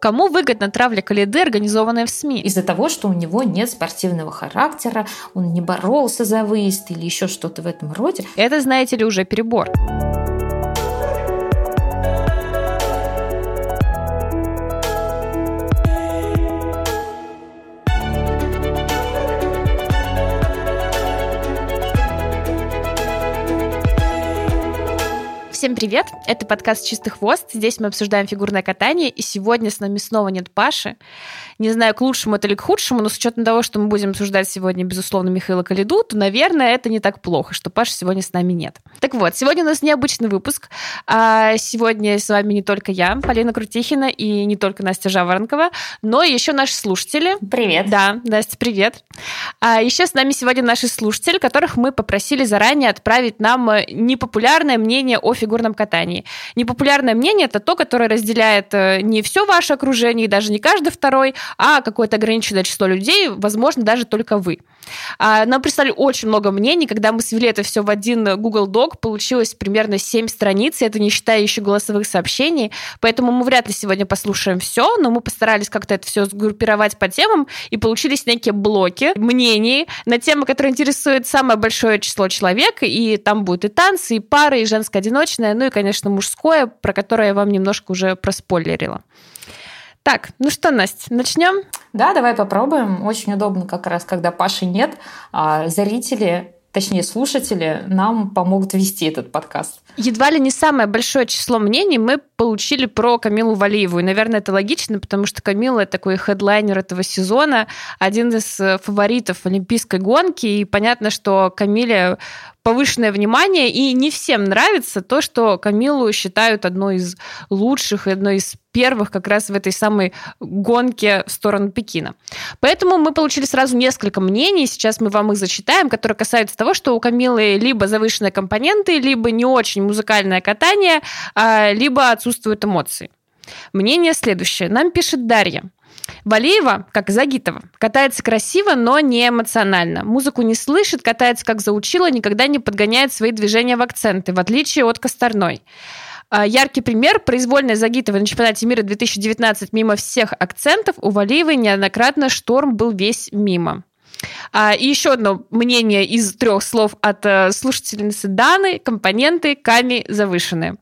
Кому выгодна травля Калиды, организованная в СМИ? Из-за того, что у него нет спортивного характера, он не боролся за выезд или еще что-то в этом роде. Это, знаете ли, уже перебор. Всем привет! Это подкаст «Чистый хвост». Здесь мы обсуждаем фигурное катание, и сегодня с нами снова нет Паши. Не знаю, к лучшему это или к худшему, но с учетом того, что мы будем обсуждать сегодня, безусловно, Михаила Калиду, то, наверное, это не так плохо, что Паши сегодня с нами нет. Так вот, сегодня у нас необычный выпуск. А сегодня с вами не только я, Полина Крутихина, и не только Настя Жаворонкова, но еще наши слушатели. Привет. Да, Настя, привет. А еще с нами сегодня наши слушатели, которых мы попросили заранее отправить нам непопулярное мнение о фигурном катании. Непопулярное мнение это то, которое разделяет э, не все ваше окружение, и даже не каждый второй, а какое-то ограниченное число людей, возможно, даже только вы. А, нам прислали очень много мнений, когда мы свели это все в один Google Doc, получилось примерно 7 страниц, и это не считая еще голосовых сообщений, поэтому мы вряд ли сегодня послушаем все, но мы постарались как-то это все сгруппировать по темам, и получились некие блоки мнений на темы, которые интересуют самое большое число человек, и там будут и танцы, и пары, и женское одиночное, ну и, конечно, мужское, про которое я вам немножко уже проспойлерила. Так, ну что, Настя, начнем? Да, давай попробуем. Очень удобно как раз, когда Паши нет, а зрители точнее слушатели, нам помогут вести этот подкаст. Едва ли не самое большое число мнений мы получили про Камилу Валиеву. И, наверное, это логично, потому что Камила такой хедлайнер этого сезона, один из э, фаворитов олимпийской гонки. И понятно, что Камиле повышенное внимание, и не всем нравится то, что Камилу считают одной из лучших и одной из первых как раз в этой самой гонке в сторону Пекина. Поэтому мы получили сразу несколько мнений, сейчас мы вам их зачитаем, которые касаются того, что у Камилы либо завышенные компоненты, либо не очень музыкальное катание, а, либо отсутствуют эмоции. Мнение следующее. Нам пишет Дарья. Валеева, как Загитова, катается красиво, но не эмоционально. Музыку не слышит, катается как заучила, никогда не подгоняет свои движения в акценты, в отличие от Косторной. А, яркий пример – произвольная Загитова на чемпионате мира 2019 мимо всех акцентов. У Валиевой неоднократно шторм был весь мимо. А, и еще одно мнение из трех слов от э, слушательницы Даны. Компоненты Ками завышенные.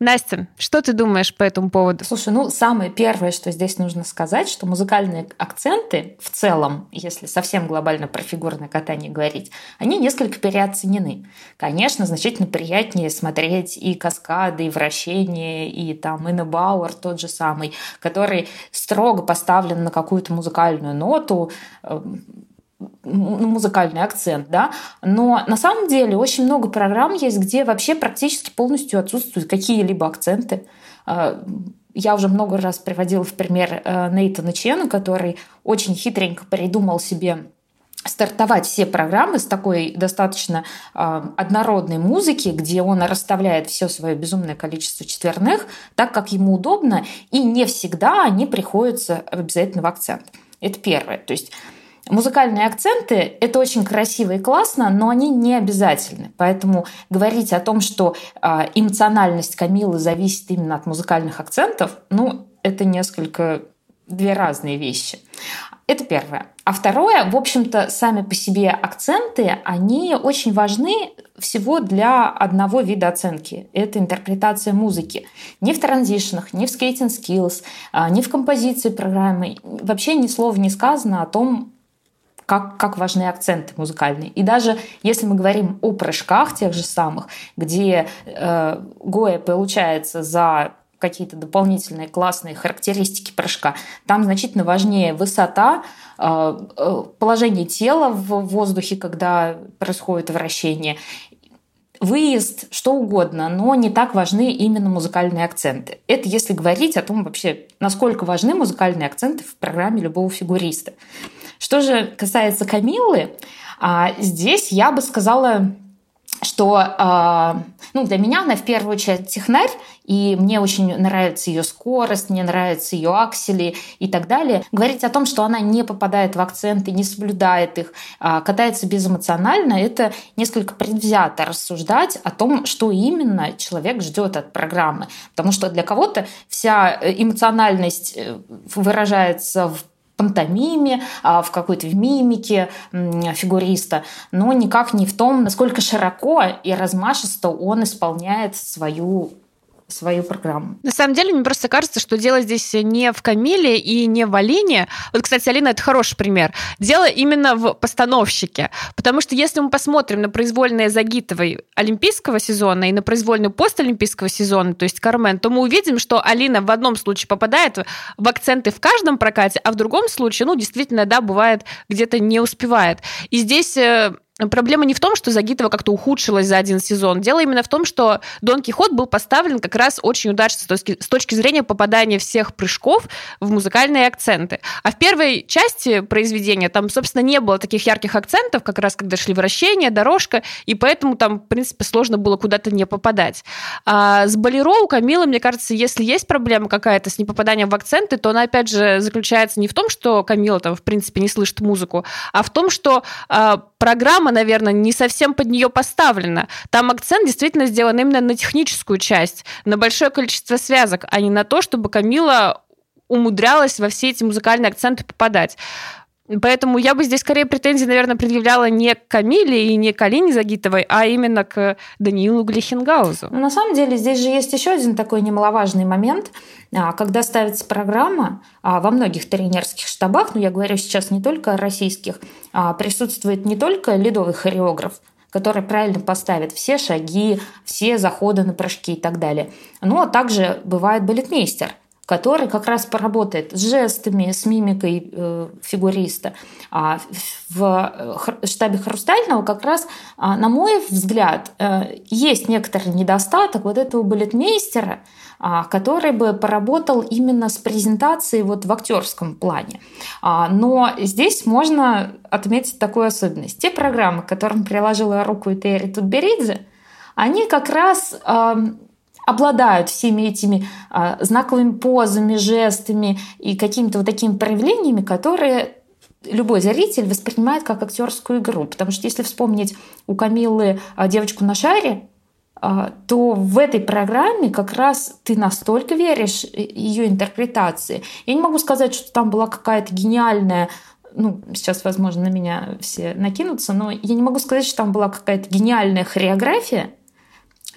Настя, что ты думаешь по этому поводу? Слушай, ну самое первое, что здесь нужно сказать, что музыкальные акценты в целом, если совсем глобально про фигурное катание говорить, они несколько переоценены. Конечно, значительно приятнее смотреть и каскады, и вращения, и там и Бауэр тот же самый, который строго поставлен на какую-то музыкальную ноту, эм, музыкальный акцент, да, но на самом деле очень много программ есть, где вообще практически полностью отсутствуют какие-либо акценты. А, я уже много раз приводила в пример э, Нейтана Чена, который очень хитренько придумал себе стартовать все программы с такой достаточно э, однородной музыки, где он расставляет все свое безумное количество четверных так, как ему удобно, и не всегда они приходятся обязательно в акцент. Это первое. То есть Музыкальные акценты — это очень красиво и классно, но они не обязательны. Поэтому говорить о том, что а, эмоциональность Камилы зависит именно от музыкальных акцентов, ну, это несколько две разные вещи. Это первое. А второе, в общем-то, сами по себе акценты, они очень важны всего для одного вида оценки. Это интерпретация музыки. Не в транзишнах, не в skating skills, а, не в композиции программы. Вообще ни слова не сказано о том, как, как важны акценты музыкальные. И даже если мы говорим о прыжках тех же самых, где э, Гоя получается за какие-то дополнительные классные характеристики прыжка. Там значительно важнее высота, э, э, положение тела в воздухе, когда происходит вращение, выезд, что угодно, но не так важны именно музыкальные акценты. Это если говорить о том вообще, насколько важны музыкальные акценты в программе любого фигуриста. Что же касается Камиллы, а, здесь я бы сказала, что э, ну, для меня она в первую очередь технарь, и мне очень нравится ее скорость, мне нравятся ее аксели и так далее. Говорить о том, что она не попадает в акценты, не соблюдает их, э, катается безэмоционально, это несколько предвзято рассуждать о том, что именно человек ждет от программы. Потому что для кого-то вся э, эмоциональность э, выражается в пантомиме, а, в какой-то в мимике фигуриста, но никак не в том, насколько широко и размашисто он исполняет свою свою программу. На самом деле, мне просто кажется, что дело здесь не в Камиле и не в Алине. Вот, кстати, Алина — это хороший пример. Дело именно в постановщике. Потому что если мы посмотрим на произвольные Загитовой олимпийского сезона и на произвольную постолимпийского сезона, то есть Кармен, то мы увидим, что Алина в одном случае попадает в акценты в каждом прокате, а в другом случае, ну, действительно, да, бывает, где-то не успевает. И здесь э, Проблема не в том, что Загитова как-то ухудшилась за один сезон. Дело именно в том, что Дон Кихот был поставлен как раз очень удачно с точки, с точки зрения попадания всех прыжков в музыкальные акценты. А в первой части произведения там, собственно, не было таких ярких акцентов, как раз когда шли вращения, дорожка, и поэтому там, в принципе, сложно было куда-то не попадать. А с Болеро у Камилы, мне кажется, если есть проблема какая-то с непопаданием в акценты, то она, опять же, заключается не в том, что Камила там, в принципе, не слышит музыку, а в том, что а, программа, наверное, не совсем под нее поставлена. Там акцент действительно сделан именно на техническую часть, на большое количество связок, а не на то, чтобы Камила умудрялась во все эти музыкальные акценты попадать. Поэтому я бы здесь скорее претензии, наверное, предъявляла не к Камиле и не к Алине Загитовой, а именно к Даниилу Глихенгаузу. На самом деле здесь же есть еще один такой немаловажный момент. А, когда ставится программа, а, во многих тренерских штабах, но я говорю сейчас не только о российских, а, присутствует не только ледовый хореограф, который правильно поставит все шаги, все заходы на прыжки и так далее. Но также бывает балетмейстер – который как раз поработает с жестами, с мимикой э, фигуриста. А в штабе Хрустального как раз, а, на мой взгляд, э, есть некоторый недостаток вот этого балетмейстера, а, который бы поработал именно с презентацией вот в актерском плане. А, но здесь можно отметить такую особенность. Те программы, к которым приложила руку Терри Тутберидзе, они как раз обладают всеми этими а, знаковыми позами, жестами и какими-то вот такими проявлениями, которые любой зритель воспринимает как актерскую игру. Потому что если вспомнить у Камилы а, девочку на шаре, а, то в этой программе как раз ты настолько веришь ее интерпретации. Я не могу сказать, что там была какая-то гениальная ну, сейчас, возможно, на меня все накинутся, но я не могу сказать, что там была какая-то гениальная хореография.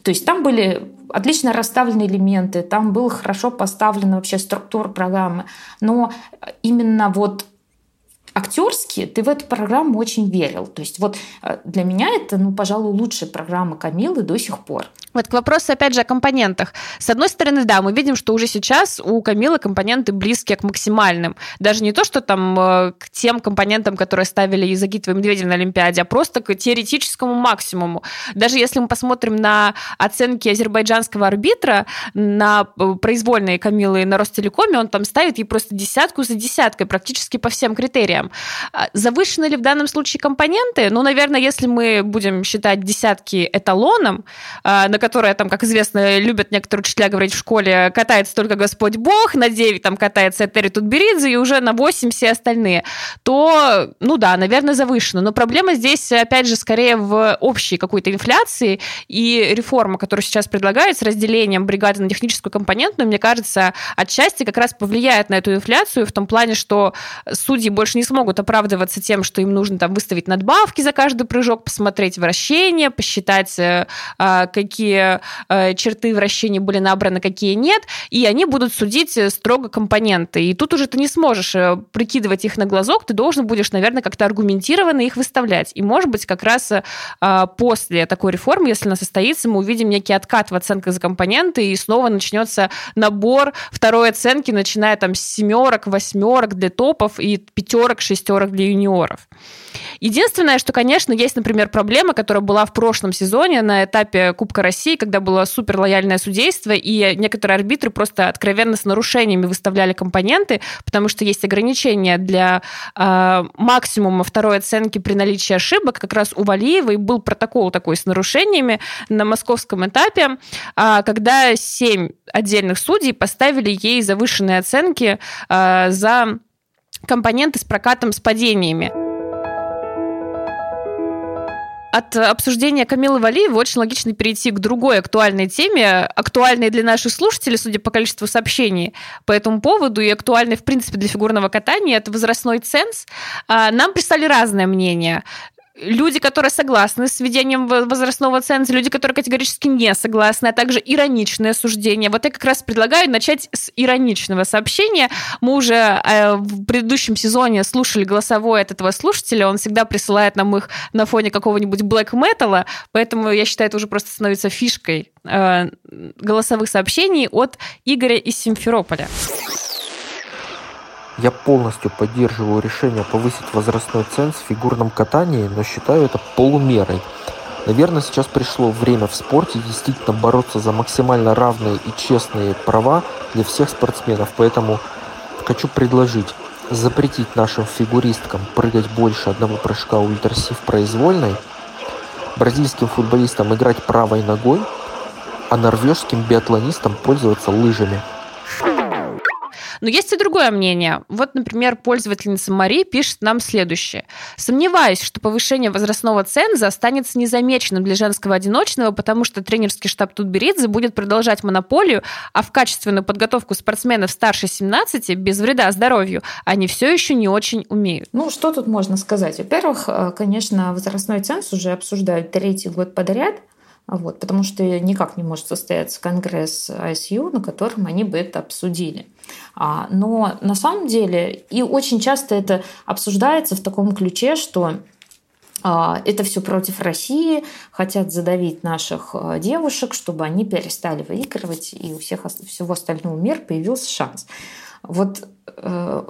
То есть там были отлично расставлены элементы, там была хорошо поставлена вообще структура программы, но именно вот актерски ты в эту программу очень верил. То есть вот э, для меня это, ну, пожалуй, лучшая программа Камилы до сих пор. Вот к вопросу, опять же, о компонентах. С одной стороны, да, мы видим, что уже сейчас у Камилы компоненты близкие к максимальным. Даже не то, что там э, к тем компонентам, которые ставили и Загитова и Медведев на Олимпиаде, а просто к теоретическому максимуму. Даже если мы посмотрим на оценки азербайджанского арбитра на э, произвольные Камилы на Ростелекоме, он там ставит ей просто десятку за десяткой практически по всем критериям. А завышены ли в данном случае компоненты? Ну, наверное, если мы будем считать десятки эталоном, а, на которое, там, как известно, любят некоторые учителя говорить в школе, катается только Господь Бог, на 9 там катается Этери Тутберидзе, и уже на 8 все остальные, то, ну да, наверное, завышено. Но проблема здесь, опять же, скорее в общей какой-то инфляции, и реформа, которая сейчас предлагается, разделением бригады на техническую компонентную, мне кажется, отчасти как раз повлияет на эту инфляцию в том плане, что судьи больше не смогут оправдываться тем, что им нужно там выставить надбавки за каждый прыжок, посмотреть вращение, посчитать, э, а, какие э, черты вращения были набраны, какие нет, и они будут судить э, строго компоненты. И тут уже ты не сможешь прикидывать их на глазок, ты должен будешь, наверное, как-то аргументированно их выставлять. И, может быть, как раз после такой реформы, если она состоится, мы увидим некий откат в оценках за компоненты, и снова начнется набор второй оценки, начиная там с семерок, восьмерок для топов и пятерок, шестерок для юниоров. Единственное, что, конечно, есть, например, проблема, которая была в прошлом сезоне на этапе Кубка России, когда было супер лояльное судейство, и некоторые арбитры просто откровенно с нарушениями выставляли компоненты, потому что есть ограничения для э, максимума второй оценки при наличии ошибок. Как раз у Валиевой был протокол такой с нарушениями на московском этапе, э, когда семь отдельных судей поставили ей завышенные оценки э, за компоненты с прокатом с падениями от обсуждения Камилы Валиевой очень логично перейти к другой актуальной теме, актуальной для наших слушателей, судя по количеству сообщений по этому поводу, и актуальной, в принципе, для фигурного катания, это возрастной ценз. А, нам прислали разное мнение люди, которые согласны с введением возрастного ценза, люди, которые категорически не согласны, а также ироничное суждение. Вот я как раз предлагаю начать с ироничного сообщения. Мы уже э, в предыдущем сезоне слушали голосовой от этого слушателя, он всегда присылает нам их на фоне какого-нибудь блэк металла, поэтому я считаю, это уже просто становится фишкой э, голосовых сообщений от Игоря из Симферополя. Я полностью поддерживаю решение повысить возрастной ценз в фигурном катании, но считаю это полумерой. Наверное, сейчас пришло время в спорте действительно бороться за максимально равные и честные права для всех спортсменов. Поэтому хочу предложить запретить нашим фигуристкам прыгать больше одного прыжка ультрасив произвольной, бразильским футболистам играть правой ногой, а норвежским биатлонистам пользоваться лыжами. Но есть и другое мнение. Вот, например, пользовательница Мари пишет нам следующее. Сомневаюсь, что повышение возрастного ценза останется незамеченным для женского одиночного, потому что тренерский штаб Тутберидзе будет продолжать монополию, а в качественную подготовку спортсменов старше 17 без вреда здоровью они все еще не очень умеют. Ну, что тут можно сказать? Во-первых, э, конечно, возрастной ценз уже обсуждают третий год подряд – вот, потому что никак не может состояться конгресс ISU, на котором они бы это обсудили. А, но на самом деле, и очень часто это обсуждается в таком ключе, что а, это все против России, хотят задавить наших а, девушек, чтобы они перестали выигрывать, и у всех всего остального мира появился шанс. Вот э,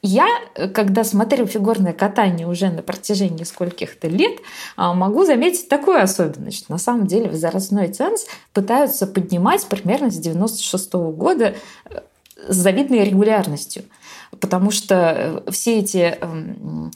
я, когда смотрю фигурное катание уже на протяжении скольких-то лет, могу заметить такую особенность. На самом деле возрастной ценз пытаются поднимать примерно с 96 -го года э, с завидной регулярностью. Потому что э, все эти эм,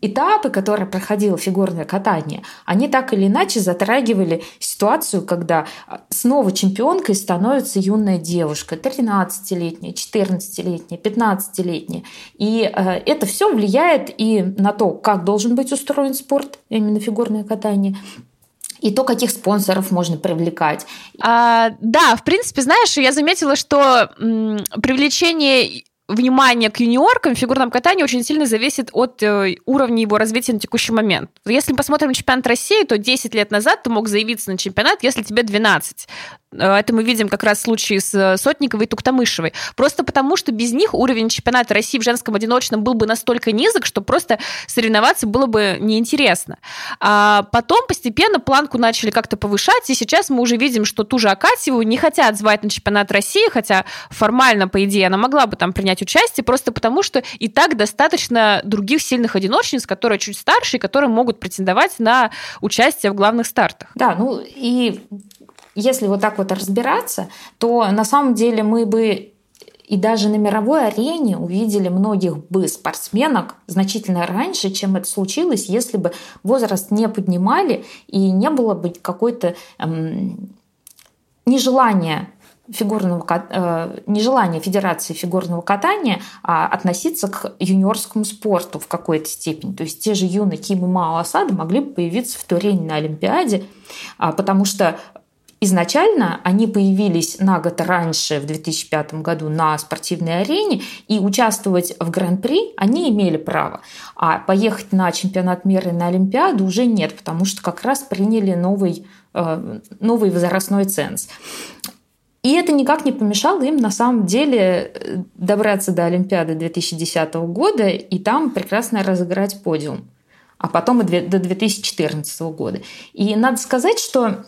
этапы, которые проходило фигурное катание, они так или иначе затрагивали ситуацию, когда а, снова чемпионкой становится юная девушка, 13-летняя, 14-летняя, 15-летняя. И э, это все влияет и на то, как должен быть устроен спорт, именно фигурное катание, и то, каких спонсоров можно привлекать. А, да, в принципе, знаешь, я заметила, что м, привлечение внимание к юниоркам в фигурном катании очень сильно зависит от э, уровня его развития на текущий момент. Если мы посмотрим чемпионат России, то 10 лет назад ты мог заявиться на чемпионат, если тебе 12. Э, это мы видим как раз в случае с э, Сотниковой и Туктамышевой. Просто потому, что без них уровень чемпионата России в женском одиночном был бы настолько низок, что просто соревноваться было бы неинтересно. А потом постепенно планку начали как-то повышать, и сейчас мы уже видим, что ту же Акатьеву не хотят звать на чемпионат России, хотя формально, по идее, она могла бы там принять участие, просто потому что и так достаточно других сильных одиночниц, которые чуть старше и которые могут претендовать на участие в главных стартах. Да, ну и если вот так вот разбираться, то на самом деле мы бы и даже на мировой арене увидели многих бы спортсменок значительно раньше, чем это случилось, если бы возраст не поднимали и не было бы какой-то эм, нежелания фигурного, э, нежелание Федерации фигурного катания а относиться к юниорскому спорту в какой-то степени. То есть те же юные Ким и Мао Асада могли бы появиться в Турине на Олимпиаде, а, потому что Изначально они появились на год раньше, в 2005 году, на спортивной арене, и участвовать в Гран-при они имели право. А поехать на чемпионат мира и на Олимпиаду уже нет, потому что как раз приняли новый, э, новый возрастной ценз. И это никак не помешало им на самом деле добраться до Олимпиады 2010 года и там прекрасно разыграть подиум. А потом и до 2014 года. И надо сказать, что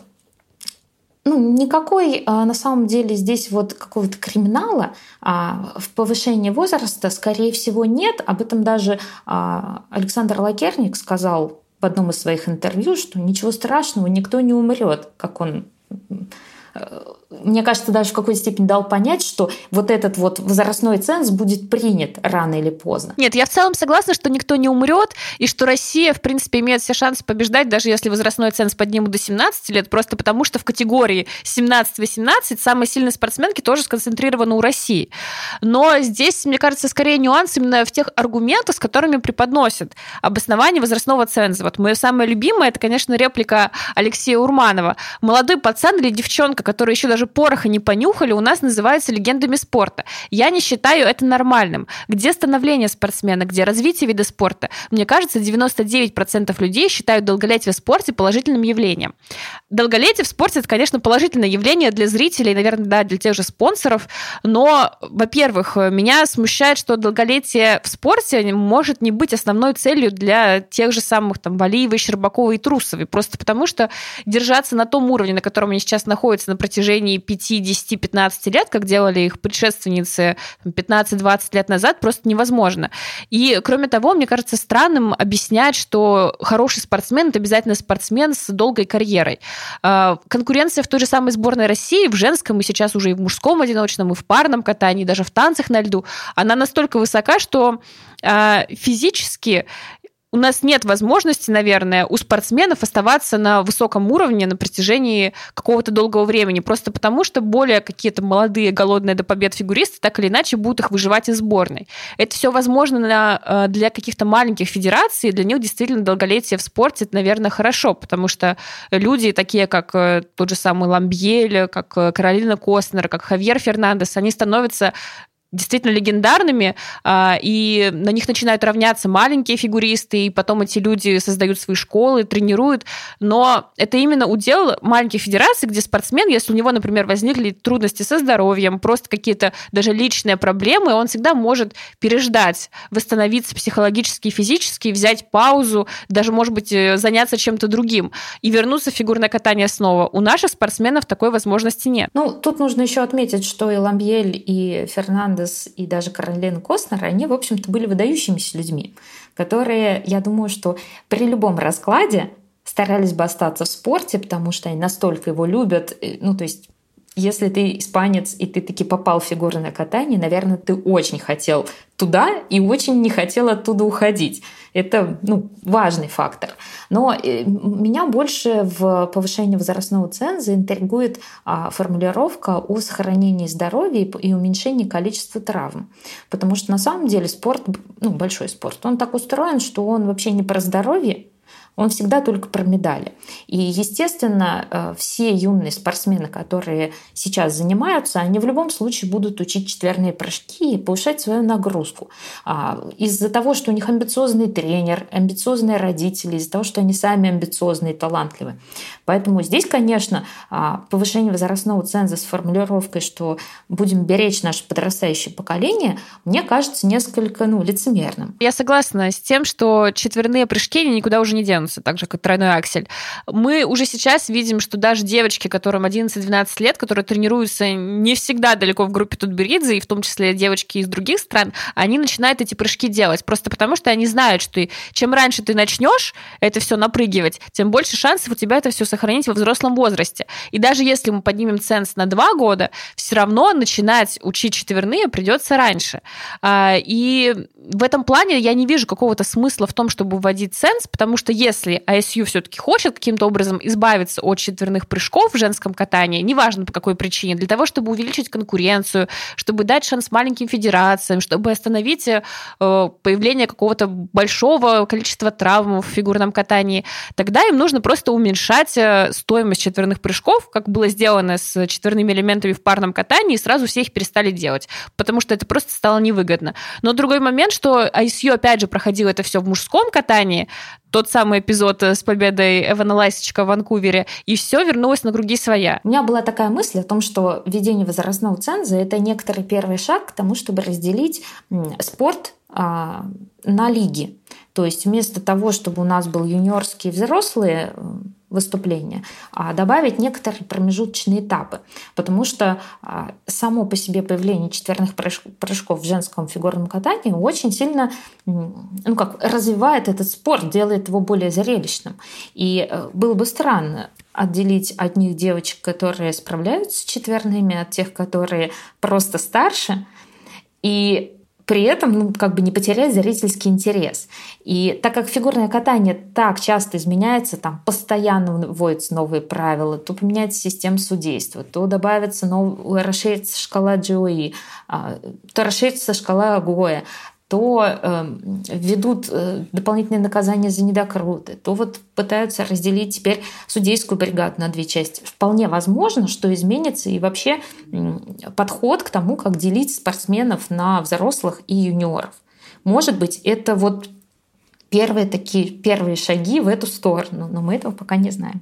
ну, никакой а, на самом деле здесь вот какого-то криминала а, в повышении возраста, скорее всего, нет. Об этом даже а, Александр Лакерник сказал в одном из своих интервью, что ничего страшного, никто не умрет, как он Э, мне кажется, даже в какой-то степени дал понять, что вот этот вот возрастной ценз будет принят рано или поздно. Нет, я в целом согласна, что никто не умрет, и что Россия, в принципе, имеет все шансы побеждать, даже если возрастной ценз поднимут до 17 лет, просто потому что в категории 17-18 самые сильные спортсменки тоже сконцентрированы у России. Но здесь, мне кажется, скорее нюанс именно в тех аргументах, с которыми преподносят обоснование возрастного ценза. Вот мое самое любимое, это, конечно, реплика Алексея Урманова. Молодой пацан или девчонка, которые еще даже пороха не понюхали, у нас называются легендами спорта. Я не считаю это нормальным. Где становление спортсмена, где развитие вида спорта? Мне кажется, 99% людей считают долголетие в спорте положительным явлением. Долголетие в спорте – это, конечно, положительное явление для зрителей, наверное, да, для тех же спонсоров, но, во-первых, меня смущает, что долголетие в спорте может не быть основной целью для тех же самых там Валиевой, Щербаковой и Трусовой, просто потому что держаться на том уровне, на котором они сейчас находятся на протяжении 5, 10, 15 лет, как делали их предшественницы 15-20 лет назад, просто невозможно. И, кроме того, мне кажется странным объяснять, что хороший спортсмен – это обязательно спортсмен с долгой карьерой. А, конкуренция в той же самой сборной России, в женском и сейчас уже и в мужском одиночном, и в парном катании, даже в танцах на льду, она настолько высока, что а, физически у нас нет возможности, наверное, у спортсменов оставаться на высоком уровне на протяжении какого-то долгого времени, просто потому что более какие-то молодые, голодные до побед фигуристы так или иначе будут их выживать из сборной. Это все возможно на, э, для каких-то маленьких федераций, для них действительно долголетие в спорте, это, наверное, хорошо, потому что люди такие, как э, тот же самый Ламбьель, как э, Каролина Костнер, как Хавьер Фернандес, они становятся действительно легендарными, а, и на них начинают равняться маленькие фигуристы, и потом эти люди создают свои школы, тренируют. Но это именно удел маленьких федераций, где спортсмен, если у него, например, возникли трудности со здоровьем, просто какие-то даже личные проблемы, он всегда может переждать, восстановиться психологически и физически, взять паузу, даже, может быть, э, заняться чем-то другим и вернуться в фигурное катание снова. У наших спортсменов такой возможности нет. Ну, тут нужно еще отметить, что и Ламбьель, и Фернандо Фернандес и даже Каролина Костнер, они, в общем-то, были выдающимися людьми, которые, я думаю, что при любом раскладе старались бы остаться в спорте, потому что они настолько его любят. Э, ну, то есть если ты испанец и ты таки попал в фигурное катание, наверное, ты очень хотел туда и очень не хотел оттуда уходить. Это ну, важный фактор. Но э, меня больше в повышении возрастного ценза интригует а, формулировка о сохранении здоровья и уменьшении количества травм. Потому что на самом деле спорт, ну, большой спорт, он так устроен, что он вообще не про здоровье, он всегда только про медали. И, естественно, э, все юные спортсмены, которые сейчас занимаются, они в любом случае будут учить четверные прыжки и повышать свою нагрузку. А, из-за того, что у них амбициозный тренер, амбициозные родители, из-за того, что они сами амбициозные и талантливые. Поэтому здесь, конечно, а, повышение возрастного ценза с формулировкой, что будем беречь наше подрастающее поколение, мне кажется несколько ну, лицемерным. Я согласна с тем, что четверные прыжки никуда уже не денутся Джонса, так как тройной аксель. Мы уже сейчас видим, что даже девочки, которым 11-12 лет, которые тренируются не всегда далеко в группе Тутберидзе, и в том числе девочки из других стран, они начинают эти прыжки делать, просто потому что они знают, что чем раньше ты начнешь это все напрыгивать, тем больше шансов у тебя это все сохранить во взрослом возрасте. И даже если мы поднимем ценз на 2 года, все равно начинать учить четверные придется раньше. А, и в этом плане я не вижу какого-то смысла в том, чтобы вводить ценз, потому что если ISU все-таки хочет каким-то образом избавиться от четверных прыжков в женском катании, неважно по какой причине, для того, чтобы увеличить конкуренцию, чтобы дать шанс маленьким федерациям, чтобы остановить э, появление какого-то большого количества травм в фигурном катании, тогда им нужно просто уменьшать э, стоимость четверных прыжков, как было сделано с четверными элементами в парном катании, и сразу все их перестали делать, потому что это просто стало невыгодно. Но другой момент, что ISU, опять же, проходил это все в мужском катании, тот самый эпизод с победой Эвана Лайсичка в Ванкувере, и все вернулось на круги своя. У меня была такая мысль о том, что введение возрастного ценза – это некоторый первый шаг к тому, чтобы разделить спорт а, на лиги. То есть вместо того, чтобы у нас был юниорские взрослые выступления, а добавить некоторые промежуточные этапы, потому что а, само по себе появление четверных прыжков в женском фигурном катании очень сильно ну, как, развивает этот спорт, делает его более зрелищным. И э, было бы странно отделить одних девочек, которые справляются с четверными, от тех, которые просто старше. И при этом ну, как бы не потерять зрительский интерес. И так как фигурное катание так часто изменяется, там постоянно вводятся новые правила, то поменяется система судейства, то добавится нов... расширится шкала GOE, а, то расширится шкала ГОЭ, то э, ведут э, дополнительные наказания за недокруты, то вот пытаются разделить теперь судейскую бригаду на две части. Вполне возможно, что изменится и вообще э, подход к тому, как делить спортсменов на взрослых и юниоров. Может быть, это вот первые такие первые шаги в эту сторону, но мы этого пока не знаем.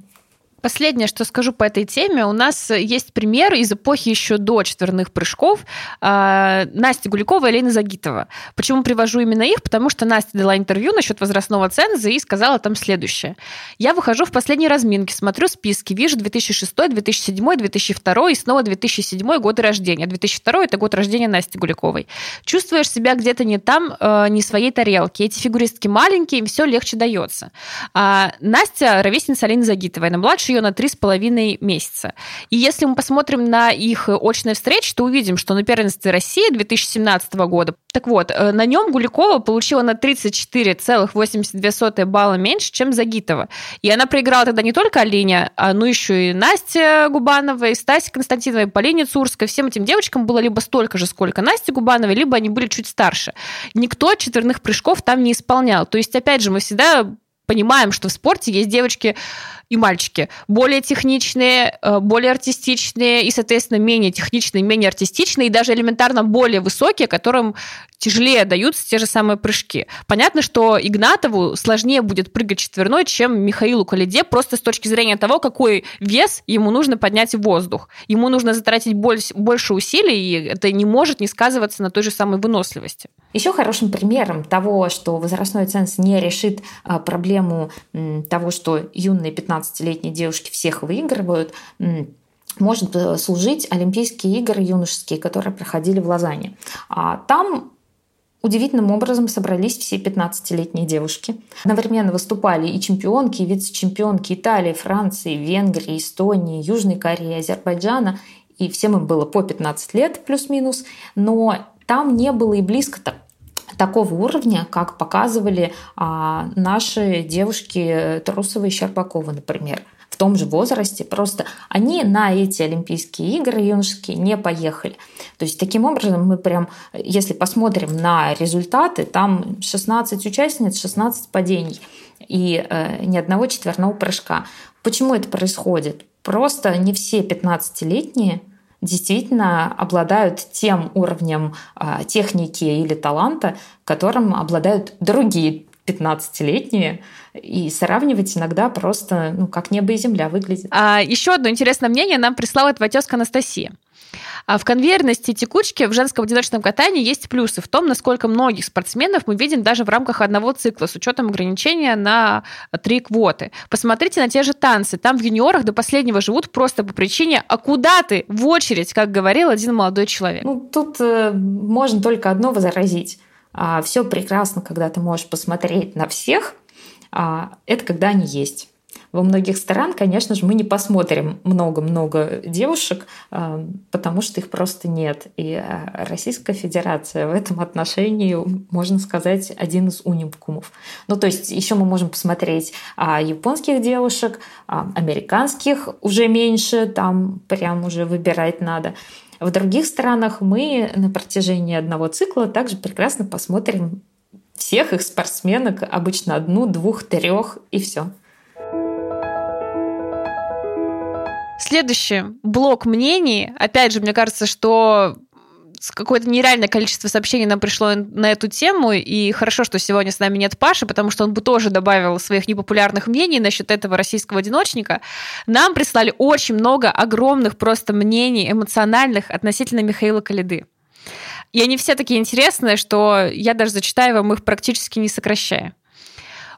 Последнее, что скажу по этой теме, у нас есть пример из эпохи еще до четверных прыжков а, Настя Гуликова и Лена Загитова. Почему привожу именно их? Потому что Настя дала интервью насчет возрастного ценза и сказала там следующее. Я выхожу в последней разминке, смотрю списки, вижу 2006, 2007, 2002 и снова 2007 годы рождения. 2002 это год рождения Насти Гуликовой. Чувствуешь себя где-то не там, э, не своей тарелке. Эти фигуристки маленькие, им все легче дается. А Настя ровесница Лены Загитовой, она младше ее на три с половиной месяца. И если мы посмотрим на их очные встречи, то увидим, что на первенстве России 2017 года, так вот, э, на нем Гуликова получила на 34,82 балла меньше, чем Загитова. И она проиграла тогда не только Алине, а ну еще и и Стася Константинова, и Полине Цурской. Всем этим девочкам было либо столько же, сколько Насти Губановой, либо они были чуть старше. Никто четверных прыжков там не исполнял. То есть, опять же, мы всегда понимаем, что в спорте есть девочки и мальчики более техничные, э, более артистичные и, соответственно, менее техничные, менее артистичные и даже элементарно более высокие, которым тяжелее даются те же самые прыжки. Понятно, что Игнатову сложнее будет прыгать четверной, чем Михаилу Калиде, просто с точки зрения того, какой вес ему нужно поднять в воздух. Ему нужно затратить больше усилий, и это не может не сказываться на той же самой выносливости. Еще хорошим примером того, что возрастной ценз не решит а, проблему того, что юные 15-летние девушки всех выигрывают, может э, служить Олимпийские игры юношеские, которые проходили в Лозанне. А там Удивительным образом собрались все 15-летние девушки. Одновременно выступали и чемпионки, и вице-чемпионки Италии, Франции, Венгрии, Эстонии, Южной Кореи, Азербайджана. И всем им было по 15 лет плюс-минус. Но там не было и близко так такого уровня, как показывали а, наши девушки Трусова и Щербакова, например в том же возрасте, просто они на эти Олимпийские игры юношеские не поехали. То есть таким образом мы прям, если посмотрим на результаты, там 16 участниц, 16 падений и э, ни одного четверного прыжка. Почему это происходит? Просто не все 15-летние действительно обладают тем уровнем а, техники или таланта, которым обладают другие 15-летние, и сравнивать иногда просто, ну, как небо и земля выглядит. А еще одно интересное мнение нам прислала твоя тезка Анастасия. А в конвейерности текучки в женском одиночном катании есть плюсы в том, насколько многих спортсменов мы видим даже в рамках одного цикла с учетом ограничения на три квоты. Посмотрите на те же танцы. Там в юниорах до последнего живут просто по причине «а куда ты?» В очередь, как говорил один молодой человек. Ну, тут э, можно только одно возразить. А, все прекрасно, когда ты можешь посмотреть на всех, а, это когда они есть. Во многих странах, конечно же, мы не посмотрим много-много девушек, а, потому что их просто нет. И а, Российская Федерация в этом отношении, можно сказать, один из уникумов. Ну, то есть еще мы можем посмотреть японских девушек, американских уже меньше, там прям уже выбирать надо. В других странах мы на протяжении одного цикла также прекрасно посмотрим всех их спортсменок, обычно одну, двух, трех и все. Следующий блок мнений. Опять же, мне кажется, что какое-то нереальное количество сообщений нам пришло на эту тему, и хорошо, что сегодня с нами нет Паши, потому что он бы тоже добавил своих непопулярных мнений насчет этого российского одиночника. Нам прислали очень много огромных просто мнений эмоциональных относительно Михаила Калиды. И они все такие интересные, что я даже зачитаю вам их практически не сокращая.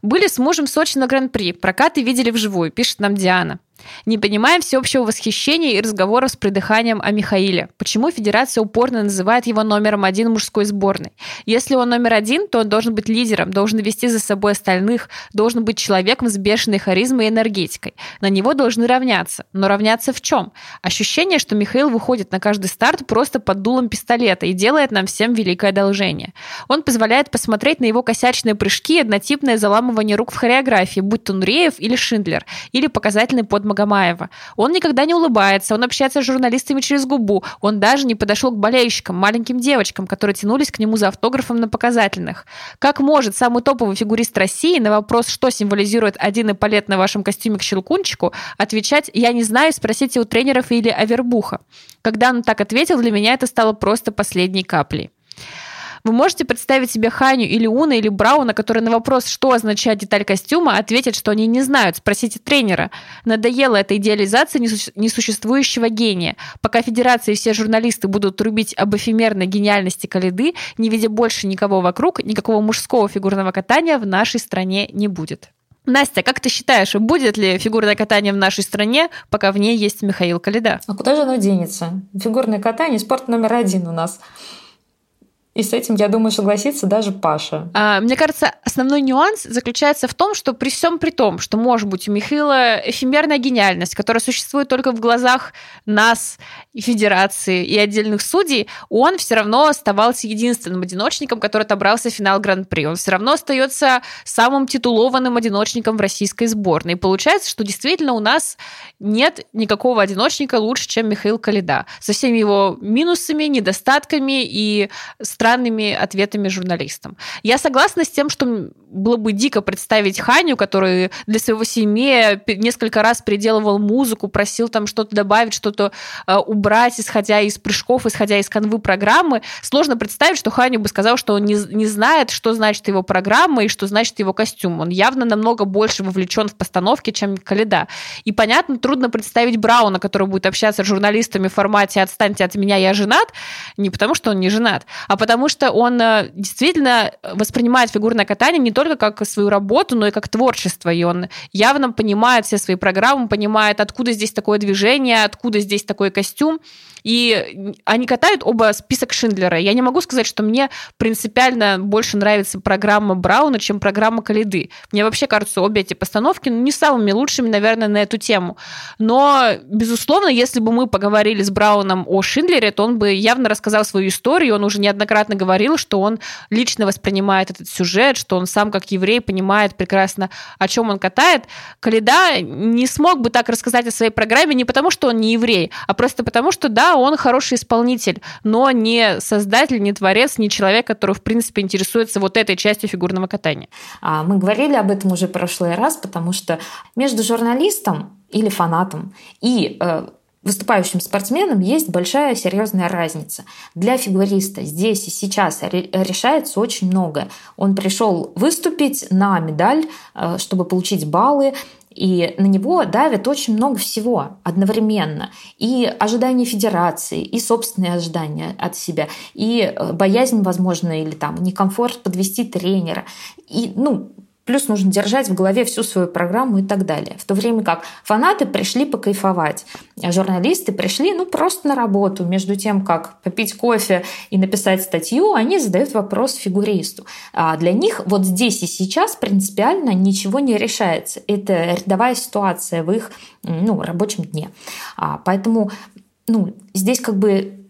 Были с мужем в Сочи на Гран-при. Прокаты видели вживую, пишет нам Диана. Не понимаем всеобщего восхищения и разговоров с придыханием о Михаиле. Почему федерация упорно называет его номером один мужской сборной? Если он номер один, то он должен быть лидером, должен вести за собой остальных, должен быть человеком с бешеной харизмой и энергетикой. На него должны равняться. Но равняться в чем? Ощущение, что Михаил выходит на каждый старт просто под дулом пистолета и делает нам всем великое одолжение. Он позволяет посмотреть на его косячные прыжки и однотипное заламывание рук в хореографии, будь то Нуреев или Шиндлер, или показательный под Магомаева. Он никогда не улыбается, он общается с журналистами через губу, он даже не подошел к болельщикам, маленьким девочкам, которые тянулись к нему за автографом на показательных. Как может самый топовый фигурист России на вопрос, что символизирует один эполет на вашем костюме к щелкунчику, отвечать «я не знаю, спросите у тренеров или Авербуха». Когда он так ответил, для меня это стало просто последней каплей. Вы можете представить себе Ханю или Уна или Брауна, которые на вопрос, что означает деталь костюма, ответят, что они не знают. Спросите тренера. Надоела эта идеализация несуществующего гения. Пока федерация и все журналисты будут трубить об эфемерной гениальности Калиды, не видя больше никого вокруг, никакого мужского фигурного катания в нашей стране не будет. Настя, как ты считаешь, будет ли фигурное катание в нашей стране, пока в ней есть Михаил Калида? А куда же оно денется? Фигурное катание – спорт номер один у нас. И с этим, я думаю, согласится даже Паша. А, мне кажется, основной нюанс заключается в том, что при всем при том, что, может быть, у Михаила эфемерная гениальность, которая существует только в глазах нас, Федерации, и отдельных судей, он все равно оставался единственным одиночником, который отобрался в финал Гран-при. Он все равно остается самым титулованным одиночником в российской сборной. И получается, что действительно у нас нет никакого одиночника лучше, чем Михаил Калида. Со всеми его минусами, недостатками и странными ответами журналистам. Я согласна с тем, что было бы дико представить Ханю, который для своего семьи несколько раз переделывал музыку, просил там что-то добавить, что-то э, убрать, исходя из прыжков, исходя из канвы программы. Сложно представить, что Ханю бы сказал, что он не, не знает, что значит его программа и что значит его костюм. Он явно намного больше вовлечен в постановке, чем Каледа. И, понятно, трудно представить Брауна, который будет общаться с журналистами в формате «отстаньте от меня, я женат», не потому что он не женат, а потому потому что он э, действительно воспринимает фигурное катание не только как свою работу, но и как творчество. И он явно понимает все свои программы, понимает, откуда здесь такое движение, откуда здесь такой костюм. И они катают оба список Шиндлера. Я не могу сказать, что мне принципиально больше нравится программа Брауна, чем программа Калиды. Мне вообще кажется, обе эти постановки ну, не самыми лучшими, наверное, на эту тему. Но, безусловно, если бы мы поговорили с Брауном о Шиндлере, то он бы явно рассказал свою историю. Он уже неоднократно говорил, что он лично воспринимает этот сюжет, что он сам как еврей понимает прекрасно, о чем он катает. Калида не смог бы так рассказать о своей программе не потому, что он не еврей, а просто потому, что, да, он хороший исполнитель, но не создатель, не творец, не человек, который, в принципе, интересуется вот этой частью фигурного катания. А, мы говорили об этом уже в прошлый раз, потому что между журналистом или фанатом и э, выступающим спортсменам есть большая серьезная разница. Для фигуриста здесь и сейчас решается очень много. Он пришел выступить на медаль, э, чтобы получить баллы, и на него давит очень много всего одновременно. И ожидания федерации, и собственные ожидания от себя, и э, боязнь, возможно, или там некомфорт подвести тренера. И, ну, Плюс нужно держать в голове всю свою программу и так далее. В то время как фанаты пришли покайфовать, а журналисты пришли ну просто на работу. Между тем, как попить кофе и написать статью, они задают вопрос фигуристу. А для них вот здесь и сейчас принципиально ничего не решается. Это рядовая ситуация в их ну, рабочем дне. А, поэтому ну, здесь как бы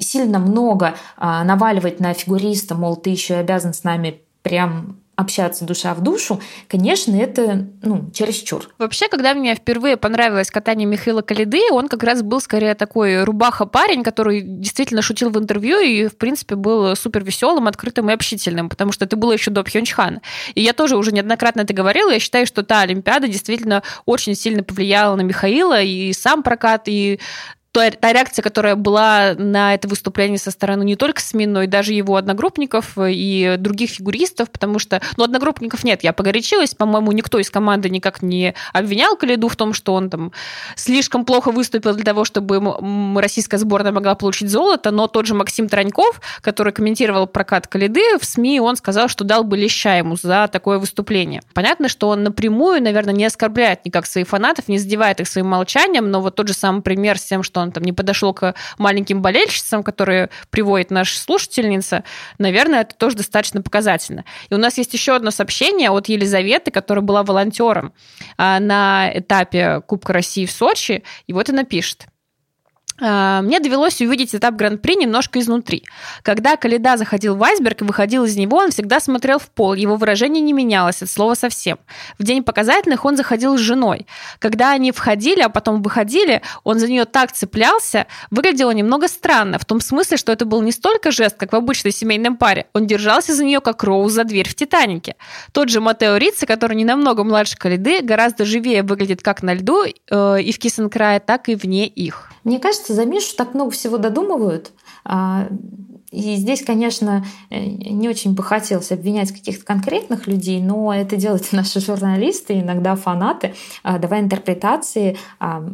сильно много а, наваливать на фигуриста, мол, ты еще обязан с нами прям общаться душа в душу, конечно, это ну, чересчур. Вообще, когда мне впервые понравилось катание Михаила Калиды, он как раз был скорее такой рубаха-парень, который действительно шутил в интервью и, в принципе, был супер веселым, открытым и общительным, потому что это было еще до Пхенчхана. И я тоже уже неоднократно это говорила, я считаю, что та Олимпиада действительно очень сильно повлияла на Михаила, и сам прокат, и та, та реакция, которая была на это выступление со стороны не только СМИ, но и даже его одногруппников и других фигуристов, потому что, ну, одногруппников нет, я погорячилась, по-моему, никто из команды никак не обвинял Калиду в том, что он там слишком плохо выступил для того, чтобы российская сборная могла получить золото, но тот же Максим Траньков, который комментировал прокат Калиды, в СМИ он сказал, что дал бы леща ему за такое выступление. Понятно, что он напрямую, наверное, не оскорбляет никак своих фанатов, не задевает их своим молчанием, но вот тот же самый пример с тем, что он там не подошел к маленьким болельщицам, которые приводит наша слушательница, наверное, это тоже достаточно показательно. И у нас есть еще одно сообщение от Елизаветы, которая была волонтером а, на этапе Кубка России в Сочи, и вот она пишет. А, мне довелось увидеть этап Гран-при немножко изнутри. Когда Каледа заходил в айсберг и выходил из него, он всегда смотрел в пол, его выражение не менялось от слова совсем. В день показательных он заходил с женой. Когда они входили, а потом выходили, он за нее так цеплялся, выглядело немного странно, в том смысле, что это был не столько жест, как в обычной семейном паре, он держался за нее, как Роуз за дверь в «Титанике». Тот же Матео Рица, который не намного младше Каледы, гораздо живее выглядит как на льду э, и в Кисенкрае, так и вне их. Мне кажется, за Мишу так много всего додумывают. А, и здесь, конечно, э, не очень бы хотелось обвинять каких-то конкретных людей, но это делают наши журналисты, иногда фанаты, а, давая интерпретации а,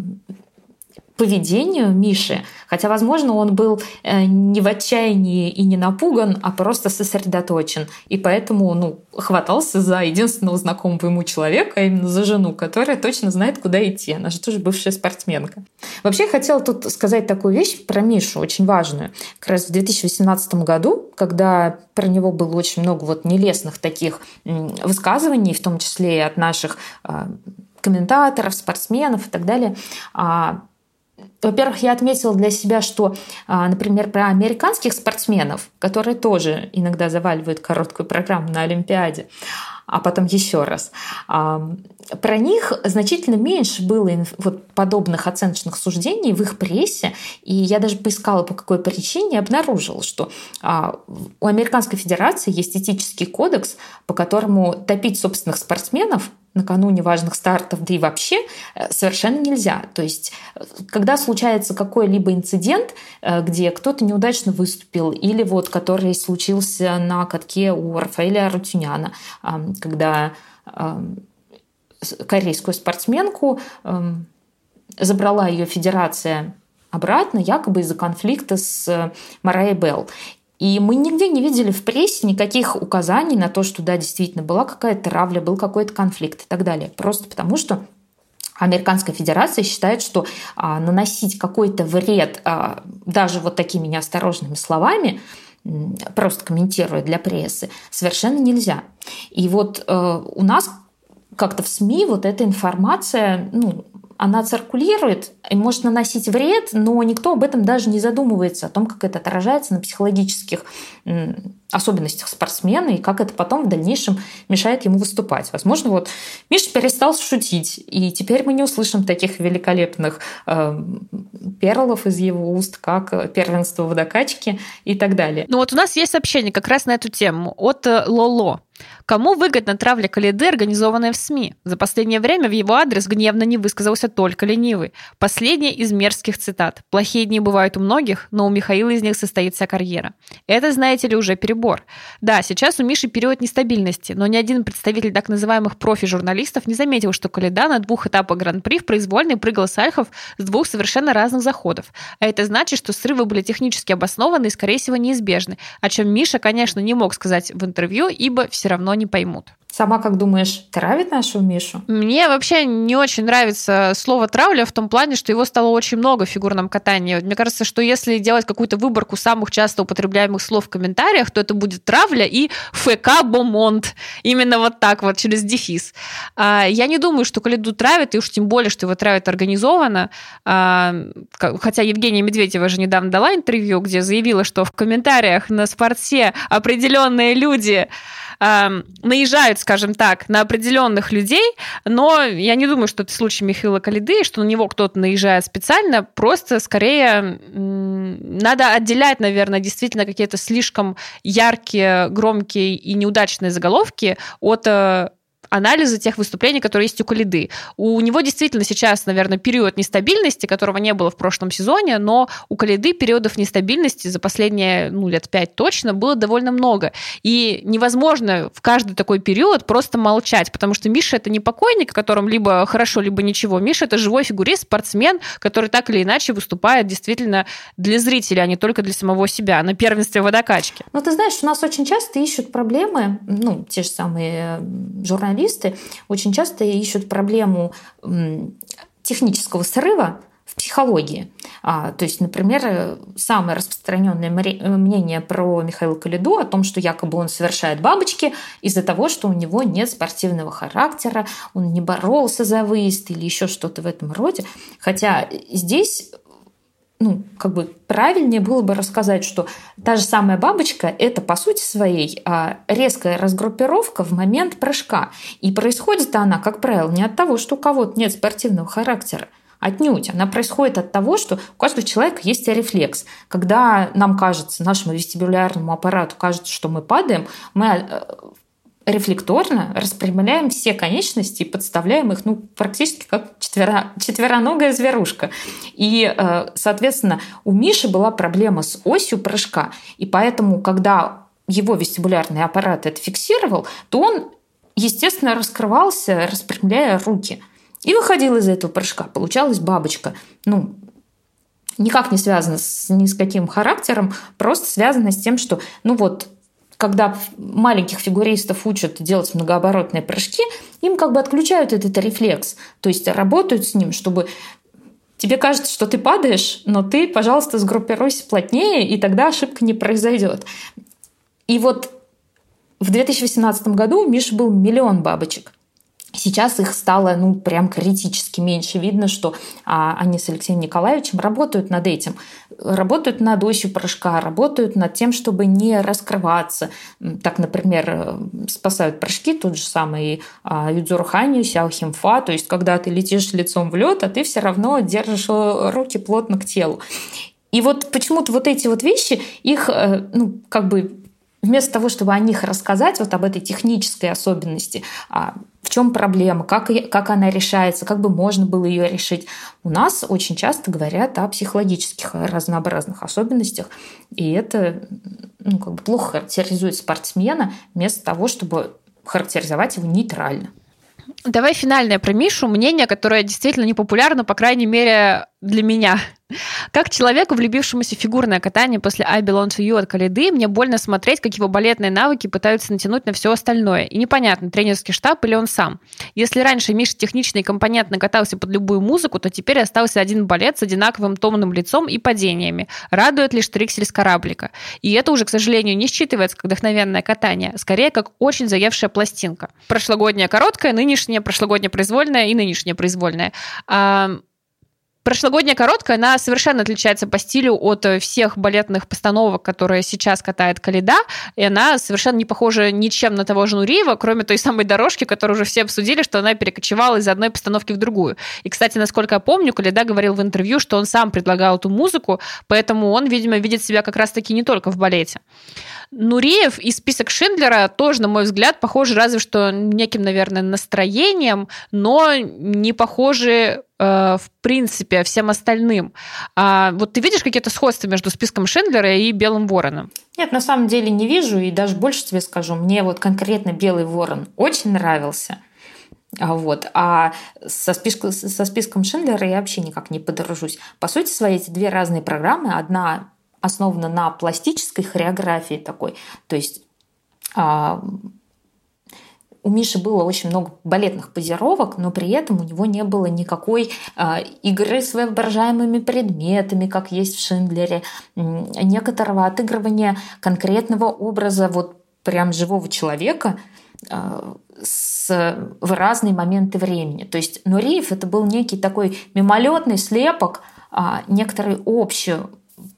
поведению Миши, хотя, возможно, он был э, не в отчаянии и не напуган, а просто сосредоточен, и поэтому ну, хватался за единственного знакомого ему человека, а именно за жену, которая точно знает, куда идти. Она же тоже бывшая спортсменка. Вообще, я хотела тут сказать такую вещь про Мишу, очень важную. Как раз в 2018 году, когда про него было очень много вот нелестных таких высказываний, в том числе и от наших а, комментаторов, спортсменов и так далее, а, во-первых, я отметила для себя, что, а, например, про американских спортсменов, которые тоже иногда заваливают короткую программу на Олимпиаде, а потом еще раз. А, про них значительно меньше было вот подобных оценочных суждений в их прессе, и я даже поискала, по какой причине, и обнаружила, что а, у Американской Федерации есть этический кодекс, по которому топить собственных спортсменов накануне важных стартов, да и вообще э, совершенно нельзя. То есть, э, когда случается какой-либо инцидент, э, где кто-то неудачно выступил, или вот который случился на катке у Рафаэля Рутюняна, когда корейскую спортсменку забрала ее федерация обратно, якобы из-за конфликта с Марай Белл. И мы нигде не видели в прессе никаких указаний на то, что да, действительно была какая-то травля, был какой-то конфликт и так далее. Просто потому что Американская Федерация считает, что а, наносить какой-то вред а, даже вот такими неосторожными словами, просто комментируя для прессы, совершенно нельзя. И вот э, у нас как-то в СМИ вот эта информация ну, она циркулирует и может наносить вред, но никто об этом даже не задумывается, о том, как это отражается на психологических особенностях спортсмена и как это потом в дальнейшем мешает ему выступать. Возможно, вот Миша перестал шутить, и теперь мы не услышим таких великолепных э, перлов из его уст, как первенство в докачке и так далее. Ну вот у нас есть сообщение как раз на эту тему от э, Лоло. Кому выгодна травля Калиды, организованная в СМИ? За последнее время в его адрес гневно не высказался только ленивый. Последняя из мерзких цитат. «Плохие дни бывают у многих, но у Михаила из них состоится карьера». Это, знаете ли, уже перебор. Да, сейчас у Миши период нестабильности, но ни один представитель так называемых профи-журналистов не заметил, что Калида на двух этапах Гран-при в произвольной прыгал с альхов с двух совершенно разных заходов. А это значит, что срывы были технически обоснованы и, скорее всего, неизбежны, о чем Миша, конечно, не мог сказать в интервью, ибо все равно не поймут. Сама как думаешь, травит нашу Мишу? Мне вообще не очень нравится слово «травля» в том плане, что его стало очень много в фигурном катании. Мне кажется, что если делать какую-то выборку самых часто употребляемых слов в комментариях, то это будет «травля» и «ФК Бомонт». Именно вот так вот, через дефис. А, я не думаю, что Калиду травит, и уж тем более, что его травят организованно. А, хотя Евгения Медведева же недавно дала интервью, где заявила, что в комментариях на спорте определенные люди э, наезжают, скажем так, на определенных людей, но я не думаю, что это случай Михаила Калиды, что на него кто-то наезжает специально, просто скорее надо отделять, наверное, действительно какие-то слишком яркие, громкие и неудачные заголовки от э, анализа тех выступлений, которые есть у Калиды. У него действительно сейчас, наверное, период нестабильности, которого не было в прошлом сезоне, но у Калиды периодов нестабильности за последние ну, лет пять точно было довольно много. И невозможно в каждый такой период просто молчать, потому что Миша это не покойник, о либо хорошо, либо ничего. Миша это живой фигурист, спортсмен, который так или иначе выступает действительно для зрителя, а не только для самого себя на первенстве водокачки. Ну, ты знаешь, у нас очень часто ищут проблемы, ну, те же самые журналисты, очень часто ищут проблему технического срыва в психологии. А, то есть, например, самое распространенное мнение про Михаила Калиду о том, что якобы он совершает бабочки из-за того, что у него нет спортивного характера, он не боролся за выезд или еще что-то в этом роде. Хотя здесь ну, как бы правильнее было бы рассказать, что та же самая бабочка – это, по сути своей, а, резкая разгруппировка в момент прыжка. И происходит она, как правило, не от того, что у кого-то нет спортивного характера, Отнюдь. Она происходит от того, что у каждого человека есть рефлекс. Когда нам кажется, нашему вестибулярному аппарату кажется, что мы падаем, мы э, рефлекторно распрямляем все конечности и подставляем их ну, практически как четверо, четвероногая зверушка. И, э, соответственно, у Миши была проблема с осью прыжка. И поэтому, когда его вестибулярный аппарат это фиксировал, то он, естественно, раскрывался, распрямляя руки. И выходил из этого прыжка. Получалась бабочка. Ну, никак не связано с ни с каким характером, просто связано с тем, что, ну вот, когда маленьких фигуристов учат делать многооборотные прыжки, им как бы отключают этот рефлекс. То есть работают с ним, чтобы тебе кажется, что ты падаешь, но ты, пожалуйста, сгруппируйся плотнее, и тогда ошибка не произойдет. И вот в 2018 году у Миши был миллион бабочек. Сейчас их стало ну, прям критически меньше. Видно, что а, они с Алексеем Николаевичем работают над этим. Работают над осью прыжка, работают над тем, чтобы не раскрываться. Так, например, э, спасают прыжки тот же самый а, Юдзуру Ханью, Сяо Химфа. То есть, когда ты летишь лицом в лед, а ты все равно держишь э, руки плотно к телу. И вот почему-то вот эти вот вещи, их, э, ну, как бы вместо того, чтобы о них рассказать, вот об этой технической особенности, а, в чем проблема, как, как она решается, как бы можно было ее решить. У нас очень часто говорят о психологических разнообразных особенностях, и это ну, как бы плохо характеризует спортсмена вместо того, чтобы характеризовать его нейтрально. Давай финальное про Мишу, мнение, которое действительно непопулярно, по крайней мере, для меня. Как человеку, влюбившемуся в фигурное катание после I Belong to You от Калиды, мне больно смотреть, как его балетные навыки пытаются натянуть на все остальное. И непонятно, тренерский штаб или он сам. Если раньше Миша технично и компонентно катался под любую музыку, то теперь остался один балет с одинаковым томным лицом и падениями. Радует лишь триксель с кораблика. И это уже, к сожалению, не считывается как вдохновенное катание, скорее как очень заевшая пластинка. Прошлогодняя короткая, нынешняя, прошлогодняя произвольная и нынешняя произвольная. Прошлогодняя короткая, она совершенно отличается по стилю от э, всех балетных постановок, которые сейчас катает Калида, и она совершенно не похожа ничем на того же Нуриева, кроме той самой дорожки, которую уже все обсудили, что она перекочевала из одной постановки в другую. И, кстати, насколько я помню, Калида говорил в интервью, что он сам предлагал эту музыку, поэтому он, видимо, видит себя как раз-таки не только в балете. Нуриев и список Шиндлера тоже, на мой взгляд, похожи разве что неким, наверное, настроением, но не похожи в принципе всем остальным. А вот ты видишь какие-то сходства между списком Шиндлера и Белым Вороном? Нет, на самом деле не вижу, и даже больше тебе скажу, мне вот конкретно Белый Ворон очень нравился. А вот. А со, списком, со списком Шиндлера я вообще никак не подружусь. По сути своей, эти две разные программы. Одна основана на пластической хореографии такой. То есть а, у Миши было очень много балетных позировок, но при этом у него не было никакой э, игры с воображаемыми предметами, как есть в Шиндлере, некоторого отыгрывания конкретного образа вот прям живого человека э, с, в разные моменты времени. То есть Нуриев это был некий такой мимолетный слепок, э, некоторый общий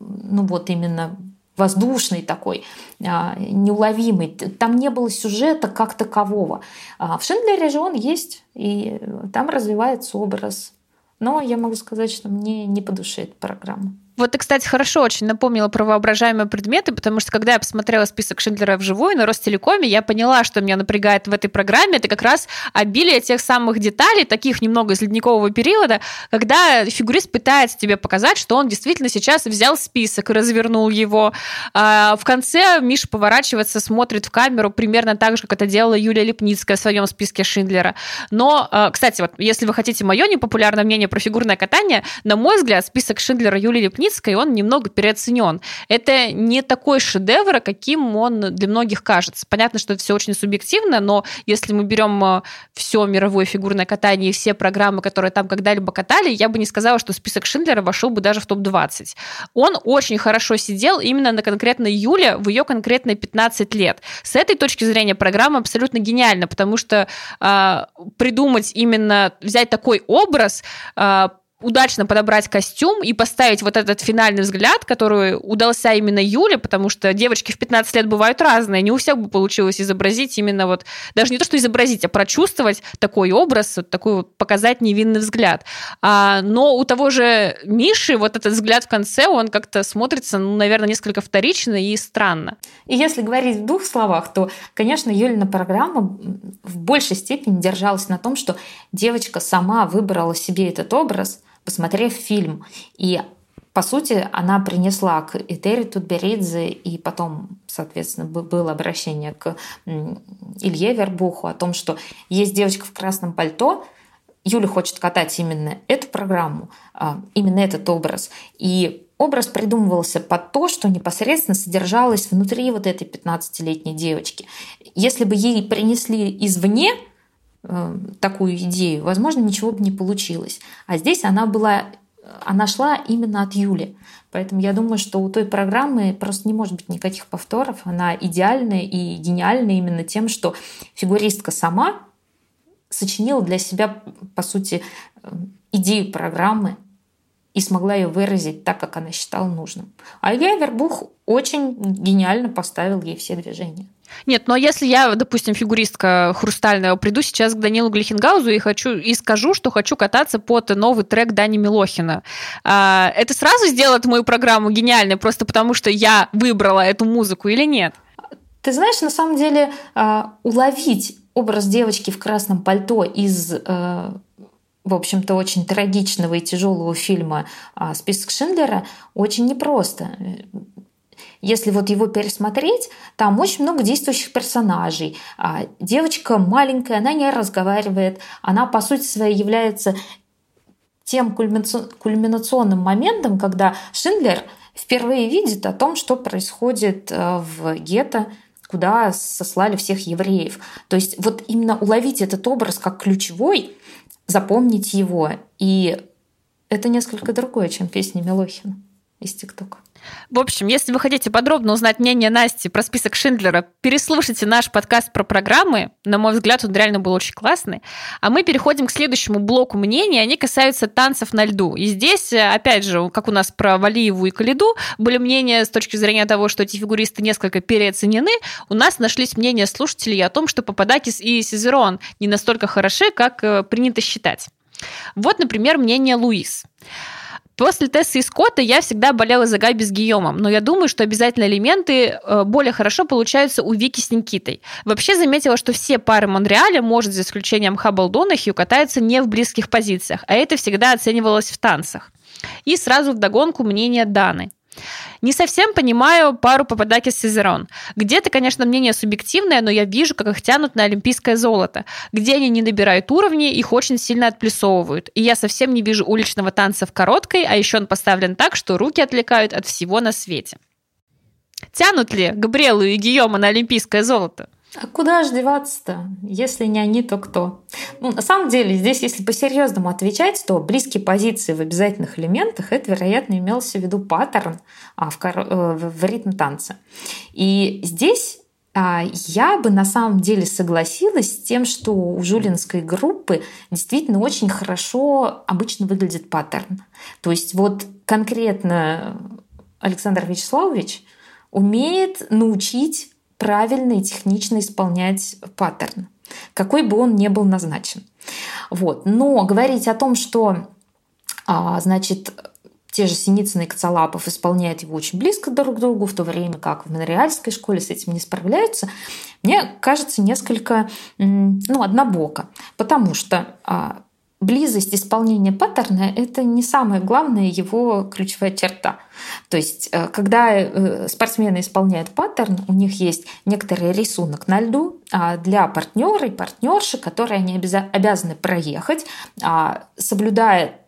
ну вот именно воздушный такой, а, неуловимый. Там не было сюжета как такового. А в Шиндлере же он есть, и там развивается образ. Но я могу сказать, что мне не по душе эта программа. Вот ты, кстати, хорошо очень напомнила про воображаемые предметы, потому что когда я посмотрела список Шиндлера вживую на Ростелекоме, я поняла, что меня напрягает в этой программе. Это как раз обилие тех самых деталей, таких немного из ледникового периода, когда фигурист пытается тебе показать, что он действительно сейчас взял список и развернул его. А в конце Миша поворачивается, смотрит в камеру примерно так же, как это делала Юлия Лепницкая в своем списке Шиндлера. Но, а, кстати, вот если вы хотите мое непопулярное мнение про фигурное катание, на мой взгляд, список Шиндлера Юлии Лепницкой Кропивницкой, он немного переоценен. Это не такой шедевр, каким он для многих кажется. Понятно, что это все очень субъективно, но если мы берем э, все мировое фигурное катание и все программы, которые там когда-либо катали, я бы не сказала, что список Шиндлера вошел бы даже в топ-20. Он очень хорошо сидел именно на конкретной Юле в ее конкретные 15 лет. С этой точки зрения программа абсолютно гениальна, потому что э, придумать именно, взять такой образ, э, удачно подобрать костюм и поставить вот этот финальный взгляд, который удался именно Юле, потому что девочки в 15 лет бывают разные, не у всех бы получилось изобразить именно вот, даже не то, что изобразить, а прочувствовать такой образ, вот такой вот показать невинный взгляд. А, но у того же Миши вот этот взгляд в конце, он как-то смотрится, ну, наверное, несколько вторично и странно. И если говорить в двух словах, то, конечно, Юлина программа в большей степени держалась на том, что девочка сама выбрала себе этот образ – посмотрев фильм. И по сути, она принесла к Этери Тутберидзе, и потом, соответственно, было обращение к Илье Вербуху о том, что есть девочка в красном пальто, Юля хочет катать именно эту программу, а, именно этот образ. И образ придумывался под то, что непосредственно содержалось внутри вот этой 15-летней девочки. Если бы ей принесли извне, такую идею, возможно, ничего бы не получилось. А здесь она была, она шла именно от Юли. Поэтому я думаю, что у той программы просто не может быть никаких повторов. Она идеальная и гениальная именно тем, что фигуристка сама сочинила для себя, по сути, э, идею программы и смогла ее выразить так, как она считала нужным. А Илья Вербух очень гениально поставил ей все движения. Нет, но если я, допустим, фигуристка хрустальная, приду сейчас к Данилу Глихенгаузу и хочу и скажу, что хочу кататься под новый трек Дани Милохина, а, это сразу сделает мою программу гениальной, просто потому что я выбрала эту музыку или нет? Ты знаешь, на самом деле а, уловить образ девочки в красном пальто из а, в общем-то, очень трагичного и тяжелого фильма «Список Шиндлера» очень непросто. Если вот его пересмотреть, там очень много действующих персонажей. А, девочка маленькая, она не разговаривает, она по сути своей является тем кульминационным моментом, когда Шиндлер впервые видит о том, что происходит э, в гетто, куда сослали всех евреев. То есть вот именно уловить этот образ как ключевой, запомнить его. И это несколько другое, чем песня Милохина из ТикТока. В общем, если вы хотите подробно узнать мнение Насти про список Шиндлера, переслушайте наш подкаст про программы. На мой взгляд, он реально был очень классный. А мы переходим к следующему блоку мнений. Они касаются танцев на льду. И здесь, опять же, как у нас про Валиеву и Калиду, были мнения с точки зрения того, что эти фигуристы несколько переоценены. У нас нашлись мнения слушателей о том, что Пападакис и Сизерон не настолько хороши, как э, принято считать. Вот, например, мнение Луис. После Тессы и Скотта я всегда болела за Габи с Гийомом, но я думаю, что обязательно элементы э, более хорошо получаются у Вики с Никитой. Вообще заметила, что все пары Монреаля, может, за исключением Хаббелл Донохью, катаются не в близких позициях, а это всегда оценивалось в танцах. И сразу вдогонку мнение Даны. Не совсем понимаю пару Пападакис Сизерон. Где-то, конечно, мнение субъективное, но я вижу, как их тянут на олимпийское золото. Где они не набирают уровни, их очень сильно отплюсовывают. И я совсем не вижу уличного танца в короткой, а еще он поставлен так, что руки отвлекают от всего на свете. Тянут ли Габриэлу и Гийома на олимпийское золото? А куда же деваться-то? Если не они, то кто? Ну, на самом деле, здесь, если по-серьезному отвечать, то близкие позиции в обязательных элементах это, вероятно, имелся в виду паттерн а, в, кор... Э, в ритм танца. И здесь а, я бы на самом деле согласилась с тем, что у жулинской группы действительно очень хорошо обычно выглядит паттерн. То есть вот конкретно Александр Вячеславович умеет научить правильно и технично исполнять паттерн, какой бы он ни был назначен. Вот. Но говорить о том, что а, значит, те же Синицын и Коцалапов исполняют его очень близко друг к другу, в то время как в Монреальской школе с этим не справляются, мне кажется несколько ну, однобоко. Потому что а, близость исполнения паттерна — это не самая главная его ключевая черта. То есть, э, когда э, спортсмены исполняют паттерн, у них есть некоторый рисунок на льду а для партнера и партнерши, которые они обязаны проехать, а, соблюдая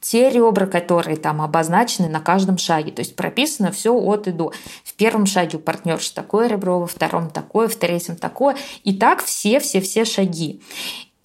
те ребра, которые там обозначены на каждом шаге. То есть прописано все от и до. В первом шаге у партнерши такое ребро, во втором такое, в третьем такое. И так все-все-все шаги.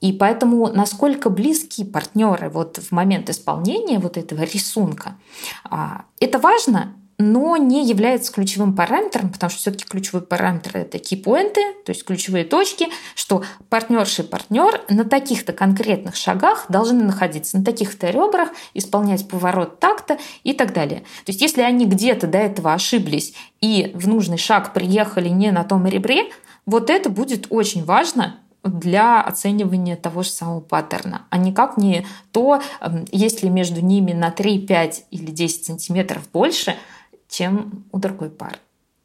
И поэтому насколько близки партнеры вот в момент исполнения вот этого рисунка, а, это важно, но не является ключевым параметром, потому что все-таки ключевой параметр это кейпоинты, то есть ключевые точки, что партнерши и партнер на таких-то конкретных шагах должны находиться, на таких-то ребрах, исполнять поворот так-то и так далее. То есть если они где-то до этого ошиблись и в нужный шаг приехали не на том ребре, вот это будет очень важно для оценивания того же самого паттерна, а никак не то, эм, есть ли между ними на 3, 5 или 10 сантиметров больше, чем у другой пары.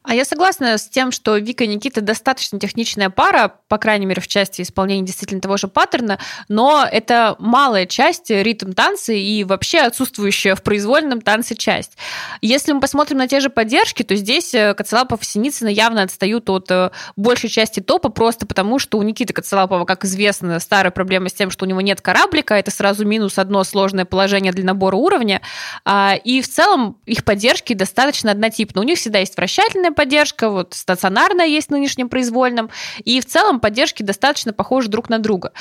А я согласна с тем, что Вика и Никита достаточно техничная пара, по крайней мере, в части исполнения действительно того же паттерна, но это малая часть ритм танца и вообще отсутствующая в произвольном танце часть. Если мы посмотрим на те же поддержки, то здесь э, Коцелапов и Синицына явно отстают от э, большей части топа, просто потому что у Никиты Коцелапова, как известно, старая проблема с тем, что у него нет кораблика, это сразу минус одно сложное положение для набора уровня, а, и в целом их поддержки достаточно однотипны. У них всегда есть вращательная поддержка, вот стационарная есть в нынешнем произвольном, и в целом поддержки достаточно похожи друг на друга.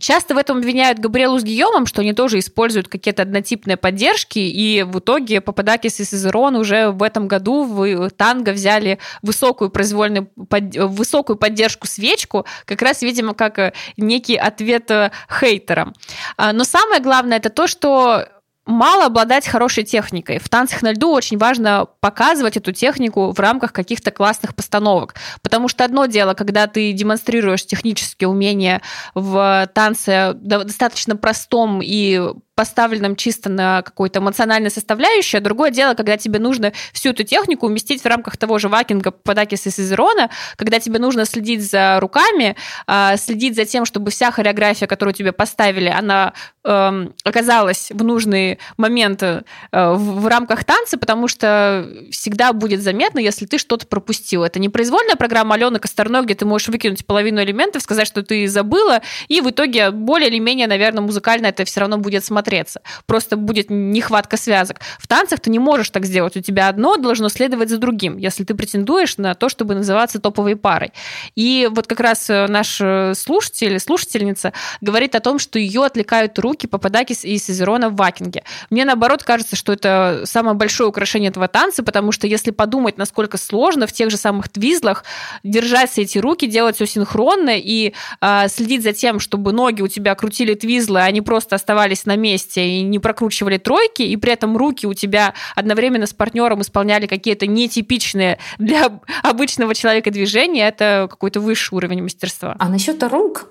Часто в этом обвиняют Габриэлу с Гийомом, что они тоже используют какие-то однотипные поддержки, и в итоге Пападакис и Сезерон уже в этом году в танго взяли высокую произвольную, под, высокую поддержку свечку, как раз, видимо, как некий ответ хейтерам. А, но самое главное это то, что мало обладать хорошей техникой. В танцах на льду очень важно показывать эту технику в рамках каких-то классных постановок. Потому что одно дело, когда ты демонстрируешь технические умения в танце достаточно простом и поставленном чисто на какой-то эмоциональной составляющей, а другое дело, когда тебе нужно всю эту технику уместить в рамках того же вакинга Падакиса и Сезерона, когда тебе нужно следить за руками, а, следить за тем, чтобы вся хореография, которую тебе поставили, она эм, оказалась в нужный момент э, в рамках танца, потому что всегда будет заметно, если ты что-то пропустил. Это не произвольная программа Алены Косторной, где ты можешь выкинуть половину элементов, сказать, что ты забыла, и в итоге более или менее, наверное, музыкально это все равно будет смотреться смотреться. Просто будет нехватка связок. В танцах ты не можешь так сделать. У тебя одно должно следовать за другим, если ты претендуешь на то, чтобы называться топовой парой. И вот как раз э, наш э, слушатель, слушательница говорит о том, что ее отвлекают руки Пападакис и Сезерона в вакинге. Мне, наоборот, кажется, что это самое большое украшение этого танца, потому что если подумать, насколько сложно в тех же самых твизлах держать все эти руки, делать все синхронно и э, следить за тем, чтобы ноги у тебя крутили твизлы, а они просто оставались на месте, месте и не прокручивали тройки, и при этом руки у тебя одновременно с партнером исполняли какие-то нетипичные для обычного человека движения, это какой-то высший уровень мастерства. А насчет рук,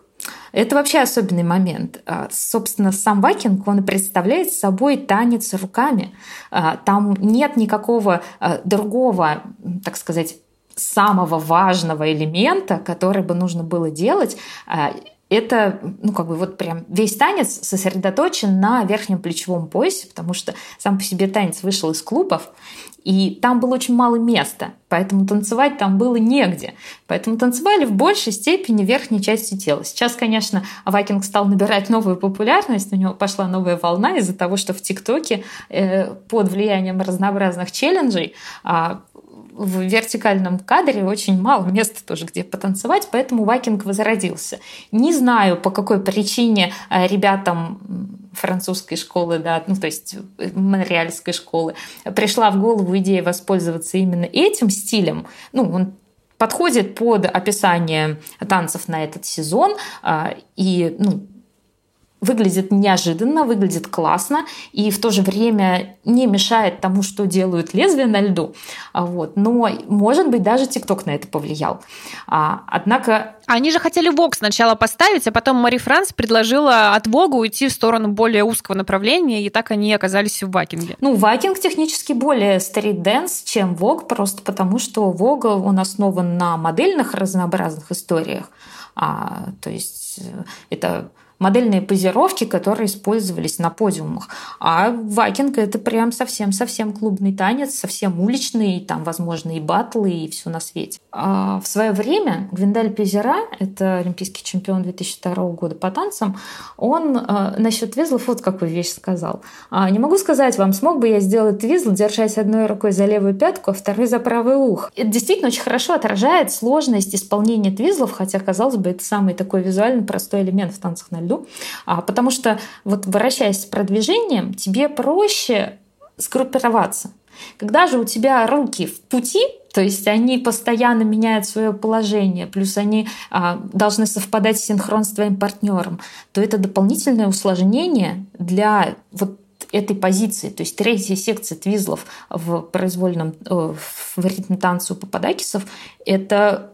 это вообще особенный момент. А, собственно, сам вакинг, он представляет собой танец руками. А, там нет никакого а, другого, так сказать, самого важного элемента, который бы нужно было делать это, ну, как бы вот прям весь танец сосредоточен на верхнем плечевом поясе, потому что сам по себе танец вышел из клубов, и там было очень мало места, поэтому танцевать там было негде. Поэтому танцевали в большей степени верхней частью тела. Сейчас, конечно, Вайкинг стал набирать новую популярность, у него пошла новая волна из-за того, что в ТикТоке э, под влиянием разнообразных челленджей а, в вертикальном кадре очень мало места тоже, где потанцевать, поэтому вакинг возродился. Не знаю, по какой причине э, ребятам французской школы, да, ну то есть э, монреальской школы, пришла в голову идея воспользоваться именно этим стилем. Ну, он подходит под описание танцев на этот сезон, а, и ну, выглядит неожиданно, выглядит классно и в то же время не мешает тому, что делают лезвия на льду. А вот. Но, может быть, даже ТикТок на это повлиял. А, однако... Они же хотели Вог сначала поставить, а потом Мари Франс предложила от Вога уйти в сторону более узкого направления, и так они оказались в Вакинге. Ну, Вакинг технически более street dance, чем Вог, просто потому что Вог, он основан на модельных разнообразных историях. А, то есть э, это модельные позировки, которые использовались на подиумах. А вакинг – это прям совсем-совсем клубный танец, совсем уличный, там, возможно, и батлы, и все на свете. А в свое время Гвендаль Пейзера, это олимпийский чемпион 2002 года по танцам, он э, насчет твизлов вот какую вещь сказал. А, не могу сказать вам, смог бы я сделать визл, держась одной рукой за левую пятку, а второй за правый ух. Это действительно очень хорошо отражает сложность исполнения твизлов, хотя, казалось бы, это самый такой визуально простой элемент в танцах на льду а, потому что вот вращаясь с продвижением, тебе проще сгруппироваться. Когда же у тебя руки в пути, то есть они постоянно меняют свое положение, плюс они а, должны совпадать синхрон с твоим партнером, то это дополнительное усложнение для вот этой позиции, то есть третья секция твизлов в произвольном э, в ритм танца у пападакисов, это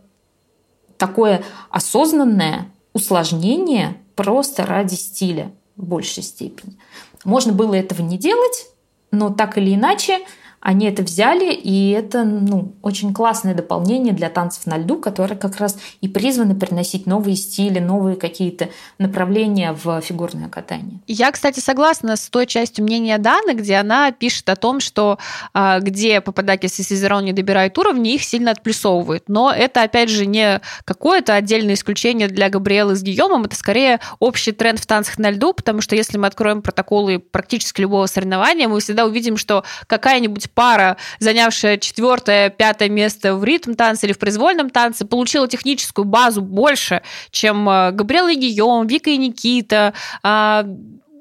такое осознанное усложнение просто ради стиля в большей степени. Можно было этого не делать, но так или иначе они это взяли, и это ну, очень классное дополнение для танцев на льду, которые как раз и призваны приносить новые стили, новые какие-то направления в фигурное катание. Я, кстати, согласна с той частью мнения Даны, где она пишет о том, что а, где Пападакис и Сизерон не добирают уровни, их сильно отплюсовывают. Но это, опять же, не какое-то отдельное исключение для Габриэлы с Гийомом, это скорее общий тренд в танцах на льду, потому что если мы откроем протоколы практически любого соревнования, мы всегда увидим, что какая-нибудь пара, занявшая четвертое, пятое место в ритм танце или в произвольном танце, получила техническую базу больше, чем э, Габриэла и Гийом, Вика и Никита, а,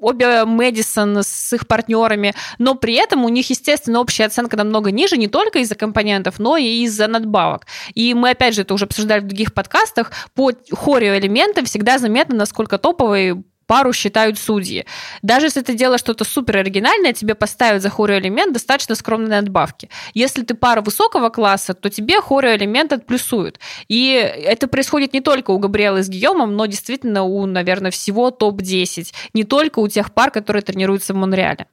обе Мэдисон с их партнерами, но при этом у них, естественно, общая оценка намного ниже, не только из-за компонентов, но и из-за надбавок. И мы, опять же, это уже обсуждали в других подкастах, по хореоэлементам всегда заметно, насколько топовый пару считают судьи. Даже если ты делаешь что-то супер оригинальное, тебе поставят за хореоэлемент достаточно скромные надбавки. Если ты пара высокого класса, то тебе хореоэлемент отплюсуют. И это происходит не только у Габриэлы с Гийомом, но действительно у, наверное, всего топ-10. Не только у тех пар, которые тренируются в Монреале.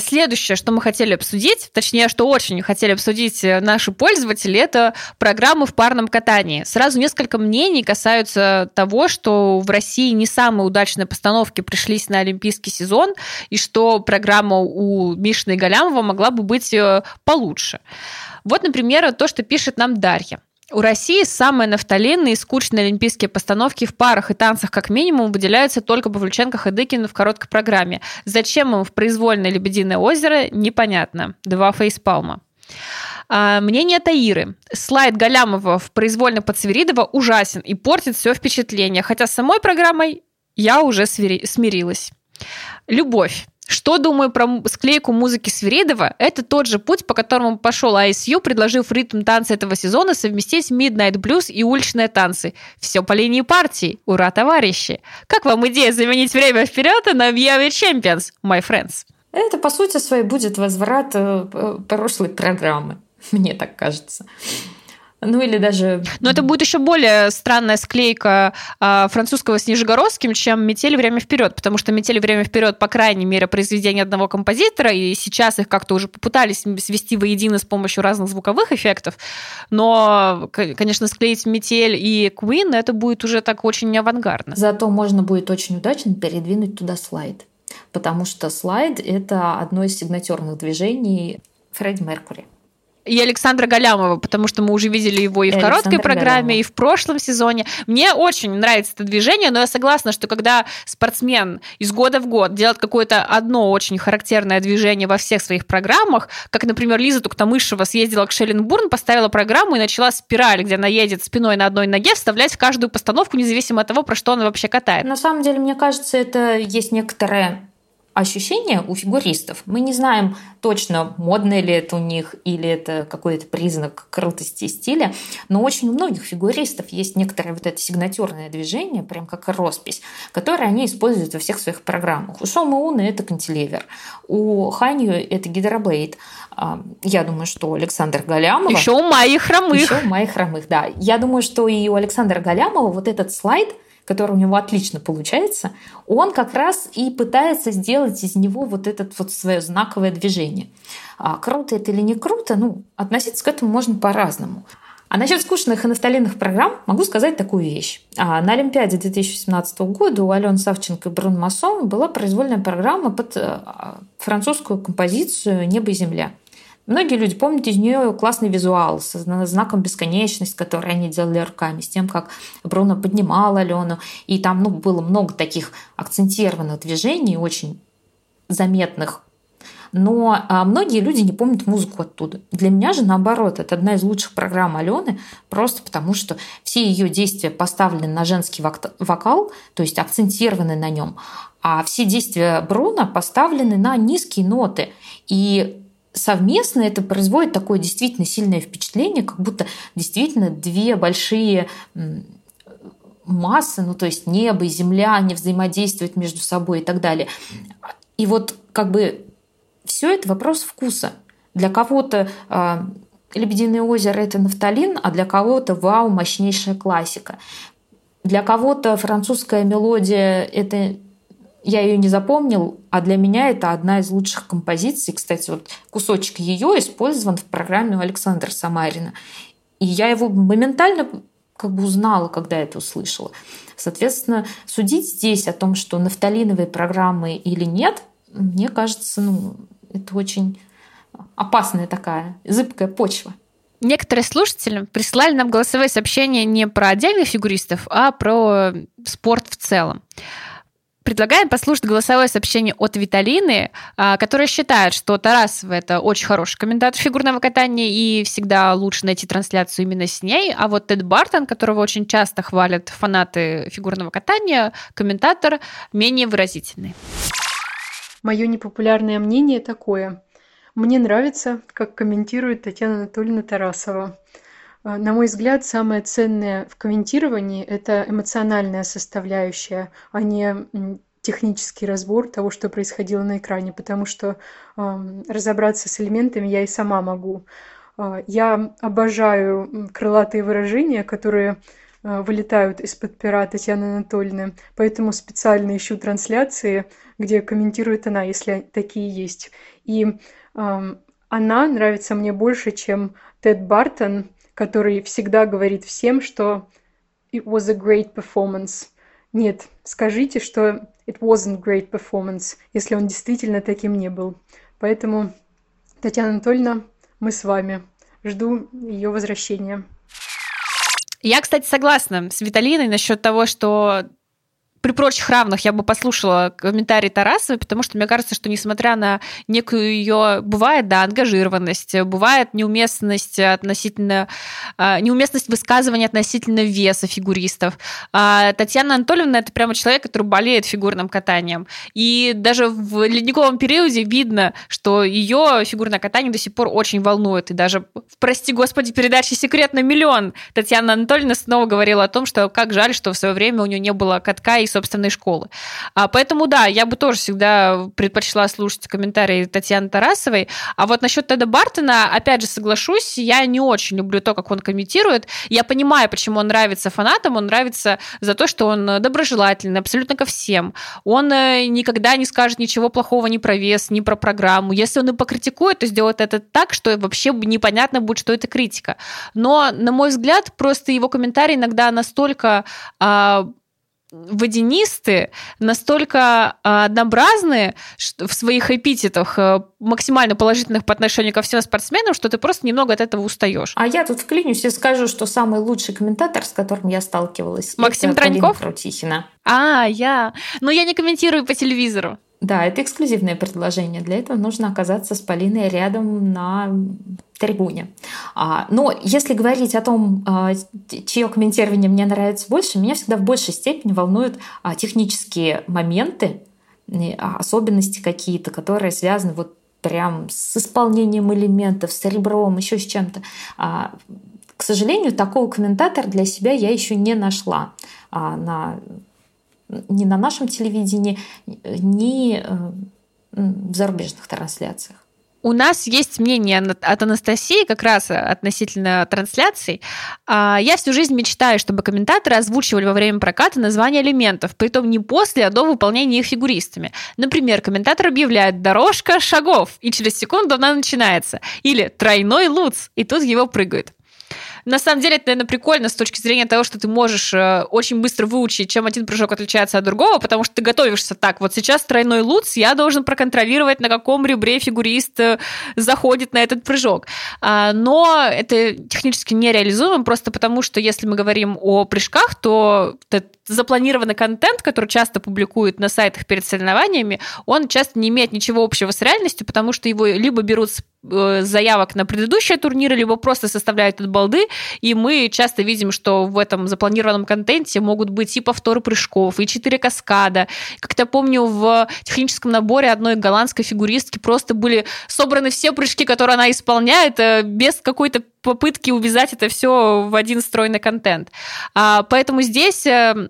Следующее, что мы хотели обсудить, точнее, что очень хотели обсудить э, наши пользователи, это программы в парном катании. Сразу несколько мнений касаются того, что в России не самые удачные постановки пришлись на олимпийский сезон, и что программа у Мишны и Галямова могла бы быть э, получше. Вот, например, то, что пишет нам Дарья. У России самые нафталинные и скучные олимпийские постановки в парах и танцах как минимум выделяются только Павлюченко Хадыкина в короткой программе. Зачем им в произвольное «Лебединое озеро» – непонятно. Два фейспалма. А, мнение Таиры. Слайд Галямова в произвольно под Свиридова ужасен и портит все впечатление, хотя с самой программой я уже смирилась. Любовь. Что думаю про склейку музыки Свиридова? Это тот же путь, по которому пошел ISU, предложив ритм танца этого сезона совместить Midnight Blues и уличные танцы. Все по линии партии. Ура, товарищи! Как вам идея заменить время вперед на We Champions, my friends? Это, по сути своей, будет возврат э, прошлой программы. Мне так кажется. Ну или даже... Но это будет еще более странная склейка а, французского с нижегородским, чем «Метель. Время вперед», потому что «Метель. Время вперед», по крайней мере, произведение одного композитора, и сейчас их как-то уже попытались свести воедино с помощью разных звуковых эффектов, но, конечно, склеить «Метель» и «Queen» это будет уже так очень авангардно. Зато можно будет очень удачно передвинуть туда слайд, потому что слайд — это одно из сигнатурных движений Фредди Меркури и Александра Галямова, потому что мы уже видели его и, и в короткой Александра программе, Галямова. и в прошлом сезоне. Мне очень нравится это движение, но я согласна, что когда спортсмен из года в год делает какое-то одно очень характерное движение во всех своих программах, как, например, Лиза Туктамышева съездила к Шелленбурн, поставила программу и начала спираль, где она едет спиной на одной ноге, вставлять в каждую постановку, независимо от того, про что она вообще катает. На самом деле, мне кажется, это есть некоторая ощущение у фигуристов. Мы не знаем точно, модно ли это у них или это какой-то признак крутости стиля, но очень у многих фигуристов есть некоторое вот это сигнатюрное движение, прям как роспись, которое они используют во всех своих программах. У Шома Уна это кантилевер, у Ханью это гидроблейд. А, я думаю, что у Александра Галямова... Еще у Майи Хромых. Еще у Майи Хромых, да. Я думаю, что и у Александра Галямова вот этот слайд – который у него отлично получается, он как раз и пытается сделать из него вот это вот свое знаковое движение. А круто это или не круто, ну, относиться к этому можно по-разному. А насчет скучных и нафталинных программ могу сказать такую вещь. А на Олимпиаде 2017 года у Алены Савченко и Брун Массон была произвольная программа под э, французскую композицию «Небо и земля». Многие люди помнят из нее классный визуал с знаком бесконечность, который они делали руками, с тем, как Бруно поднимал Алену. И там ну, было много таких акцентированных движений, очень заметных. Но а, многие люди не помнят музыку оттуда. Для меня же, наоборот, это одна из лучших программ Алены, просто потому что все ее действия поставлены на женский вокал, то есть акцентированы на нем, а все действия Бруно поставлены на низкие ноты. И совместно это производит такое действительно сильное впечатление, как будто действительно две большие массы, ну то есть небо и земля, они взаимодействуют между собой и так далее. И вот как бы все это вопрос вкуса. Для кого-то э, «Лебединое озеро» — это нафталин, а для кого-то «Вау, мощнейшая классика». Для кого-то французская мелодия — это я ее не запомнил, а для меня это одна из лучших композиций. Кстати, вот кусочек ее использован в программе у Александра Самарина. И я его моментально как бы узнала, когда это услышала. Соответственно, судить здесь о том, что нафталиновые программы или нет, мне кажется, ну, это очень опасная такая зыбкая почва. Некоторые слушатели прислали нам голосовые сообщения не про отдельных фигуристов, а про спорт в целом. Предлагаем послушать голосовое сообщение от Виталины, а, которая считает, что Тарасова это очень хороший комментатор фигурного катания, и всегда лучше найти трансляцию именно с ней. А вот Тед Бартон, которого очень часто хвалят фанаты фигурного катания, комментатор менее выразительный. Мое непопулярное мнение такое. Мне нравится, как комментирует Татьяна Анатольевна Тарасова. А, на мой взгляд, самое ценное в комментировании – это эмоциональная составляющая, а не технический разбор того, что происходило на экране, потому что э, разобраться с элементами я и сама могу. Э, я обожаю крылатые выражения, которые э, вылетают из-под пера Татьяны Анатольевны, поэтому специально ищу трансляции, где комментирует она, если такие есть. И э, она нравится мне больше, чем Тед Бартон, который всегда говорит всем, что it was a great performance. Нет, скажите, что it wasn't great performance, если он действительно таким не был. Поэтому, Татьяна Анатольевна, мы с вами. Жду ее возвращения. Я, кстати, согласна с Виталиной насчет того, что при прочих равных я бы послушала комментарий Тарасовой, потому что мне кажется, что несмотря на некую ее, бывает, да, ангажированность, бывает неуместность относительно, а, неуместность высказывания относительно веса фигуристов. А Татьяна Анатольевна это прямо человек, который болеет фигурным катанием. И даже в ледниковом периоде видно, что ее фигурное катание до сих пор очень волнует. И даже, прости господи, передаче «Секрет на миллион» Татьяна Анатольевна снова говорила о том, что как жаль, что в свое время у нее не было катка и собственной школы. А, поэтому, да, я бы тоже всегда предпочла слушать комментарии Татьяны Тарасовой. А вот насчет Теда Бартона, опять же, соглашусь, я не очень люблю то, как он комментирует. Я понимаю, почему он нравится фанатам. Он нравится за то, что он доброжелательный абсолютно ко всем. Он э, никогда не скажет ничего плохого ни про вес, ни про программу. Если он и покритикует, то сделает это так, что вообще непонятно будет, что это критика. Но, на мой взгляд, просто его комментарии иногда настолько а, водянисты, настолько а, однообразные в своих эпитетах, э, максимально положительных по отношению ко всем спортсменам, что ты просто немного от этого устаешь. А я тут вклинюсь и скажу, что самый лучший комментатор, с которым я сталкивалась, Максим это Троньков? Крутихина. А, я. Но я не комментирую по телевизору. Да, это эксклюзивное предложение. Для этого нужно оказаться с Полиной рядом на трибуне. А, но если говорить о том, а, чье комментирование мне нравится больше, меня всегда в большей степени волнуют а, технические моменты, особенности какие-то, которые связаны вот прям с исполнением элементов, с ребром, еще с чем-то. К сожалению, такого комментатора для себя я еще не нашла на, ни на нашем телевидении, ни э, в зарубежных трансляциях. У нас есть мнение от Анастасии как раз относительно трансляций. А, я всю жизнь мечтаю, чтобы комментаторы озвучивали во время проката названия элементов, притом не после, а до выполнения их фигуристами. Например, комментатор объявляет «дорожка шагов», и через секунду она начинается. Или «тройной луц», и тут его прыгают. На самом деле, это, наверное, прикольно с точки зрения того, что ты можешь э, очень быстро выучить, чем один прыжок отличается от другого, потому что ты готовишься так. Вот сейчас тройной луц, я должен проконтролировать, на каком ребре фигурист э, заходит на этот прыжок. А, но это технически нереализуемо, просто потому что если мы говорим о прыжках, то запланированный контент, который часто публикуют на сайтах перед соревнованиями, он часто не имеет ничего общего с реальностью, потому что его либо берут с э, заявок на предыдущие турниры, либо просто составляют от балды, и мы часто видим, что в этом запланированном контенте могут быть и повторы прыжков, и четыре каскада. Как-то помню, в техническом наборе одной голландской фигуристки просто были собраны все прыжки, которые она исполняет, э, без какой-то попытки увязать это все в один стройный контент. А, поэтому здесь э,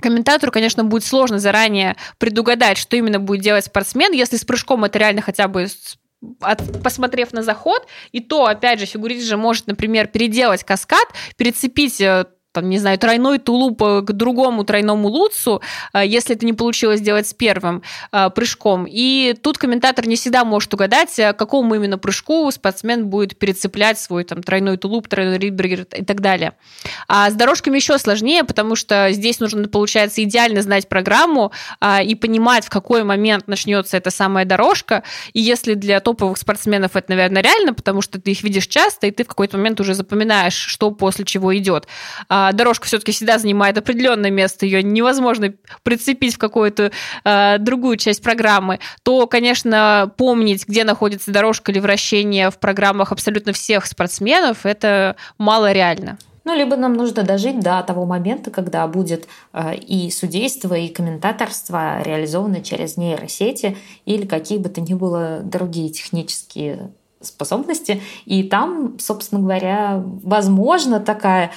комментатору, конечно, будет сложно заранее предугадать, что именно будет делать спортсмен, если с прыжком это реально хотя бы от, посмотрев на заход, и то, опять же, фигурист же может, например, переделать каскад, перецепить э, там, не знаю, тройной тулуп э, к другому тройному луцу, э, если это не получилось сделать с первым э, прыжком. И тут комментатор не всегда может угадать, к какому именно прыжку спортсмен будет перецеплять свой там тройной тулуп, тройной ридбергер и так далее. А с дорожками еще сложнее, потому что здесь нужно, получается, идеально знать программу и понимать, в какой момент начнется эта самая дорожка. И если для топовых спортсменов это, наверное, реально, потому что ты их видишь часто, и ты в какой-то момент уже запоминаешь, что после чего идет. А дорожка все-таки всегда занимает определенное место, ее невозможно прицепить в какую-то а, другую часть программы, то, конечно, помнить, где находится дорожка или вращение в программах абсолютно всех спортсменов, это мало реально. Ну, либо нам нужно дожить до того момента, когда будет э, и судейство, и комментаторство реализовано через нейросети или какие бы то ни было другие технические способности. И там, собственно говоря, возможно такая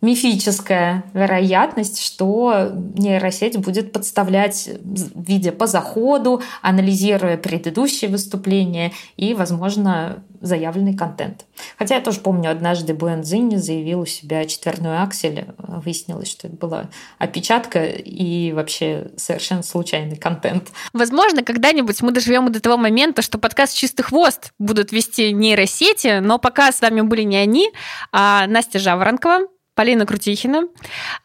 мифическая вероятность, что нейросеть будет подставлять, видя по заходу, анализируя предыдущие выступления и, возможно, заявленный контент. Хотя я тоже помню, однажды Буэн Цзинь заявил у себя четверную аксель. Выяснилось, что это была опечатка и вообще совершенно случайный контент. Возможно, когда-нибудь мы доживем до того момента, что подкаст «Чистый хвост» будут вести нейросети, но пока с вами были не они, а Настя Жаворонкова, Полина Крутихина.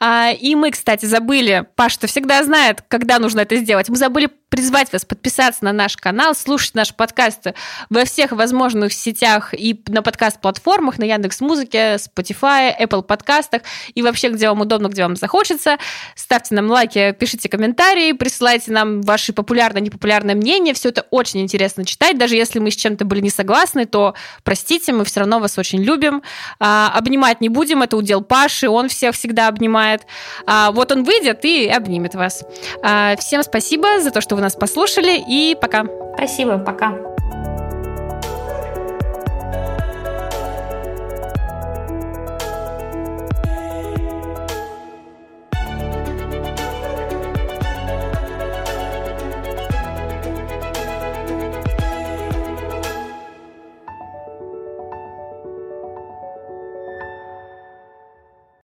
А, и мы, кстати, забыли, Паш, что всегда знает, когда нужно это сделать. Мы забыли призвать вас подписаться на наш канал, слушать наши подкасты во всех возможных сетях и на подкаст-платформах, на Яндекс Музыке, Spotify, Apple подкастах и вообще, где вам удобно, где вам захочется. Ставьте нам лайки, пишите комментарии, присылайте нам ваши популярные, непопулярные мнения. Все это очень интересно читать. Даже если мы с чем-то были не согласны, то простите, мы все равно вас очень любим. А, обнимать не будем, это удел Паши, он всех всегда обнимает. А, вот он выйдет и обнимет вас. А, всем спасибо за то, что вы нас послушали, и пока. Спасибо, пока.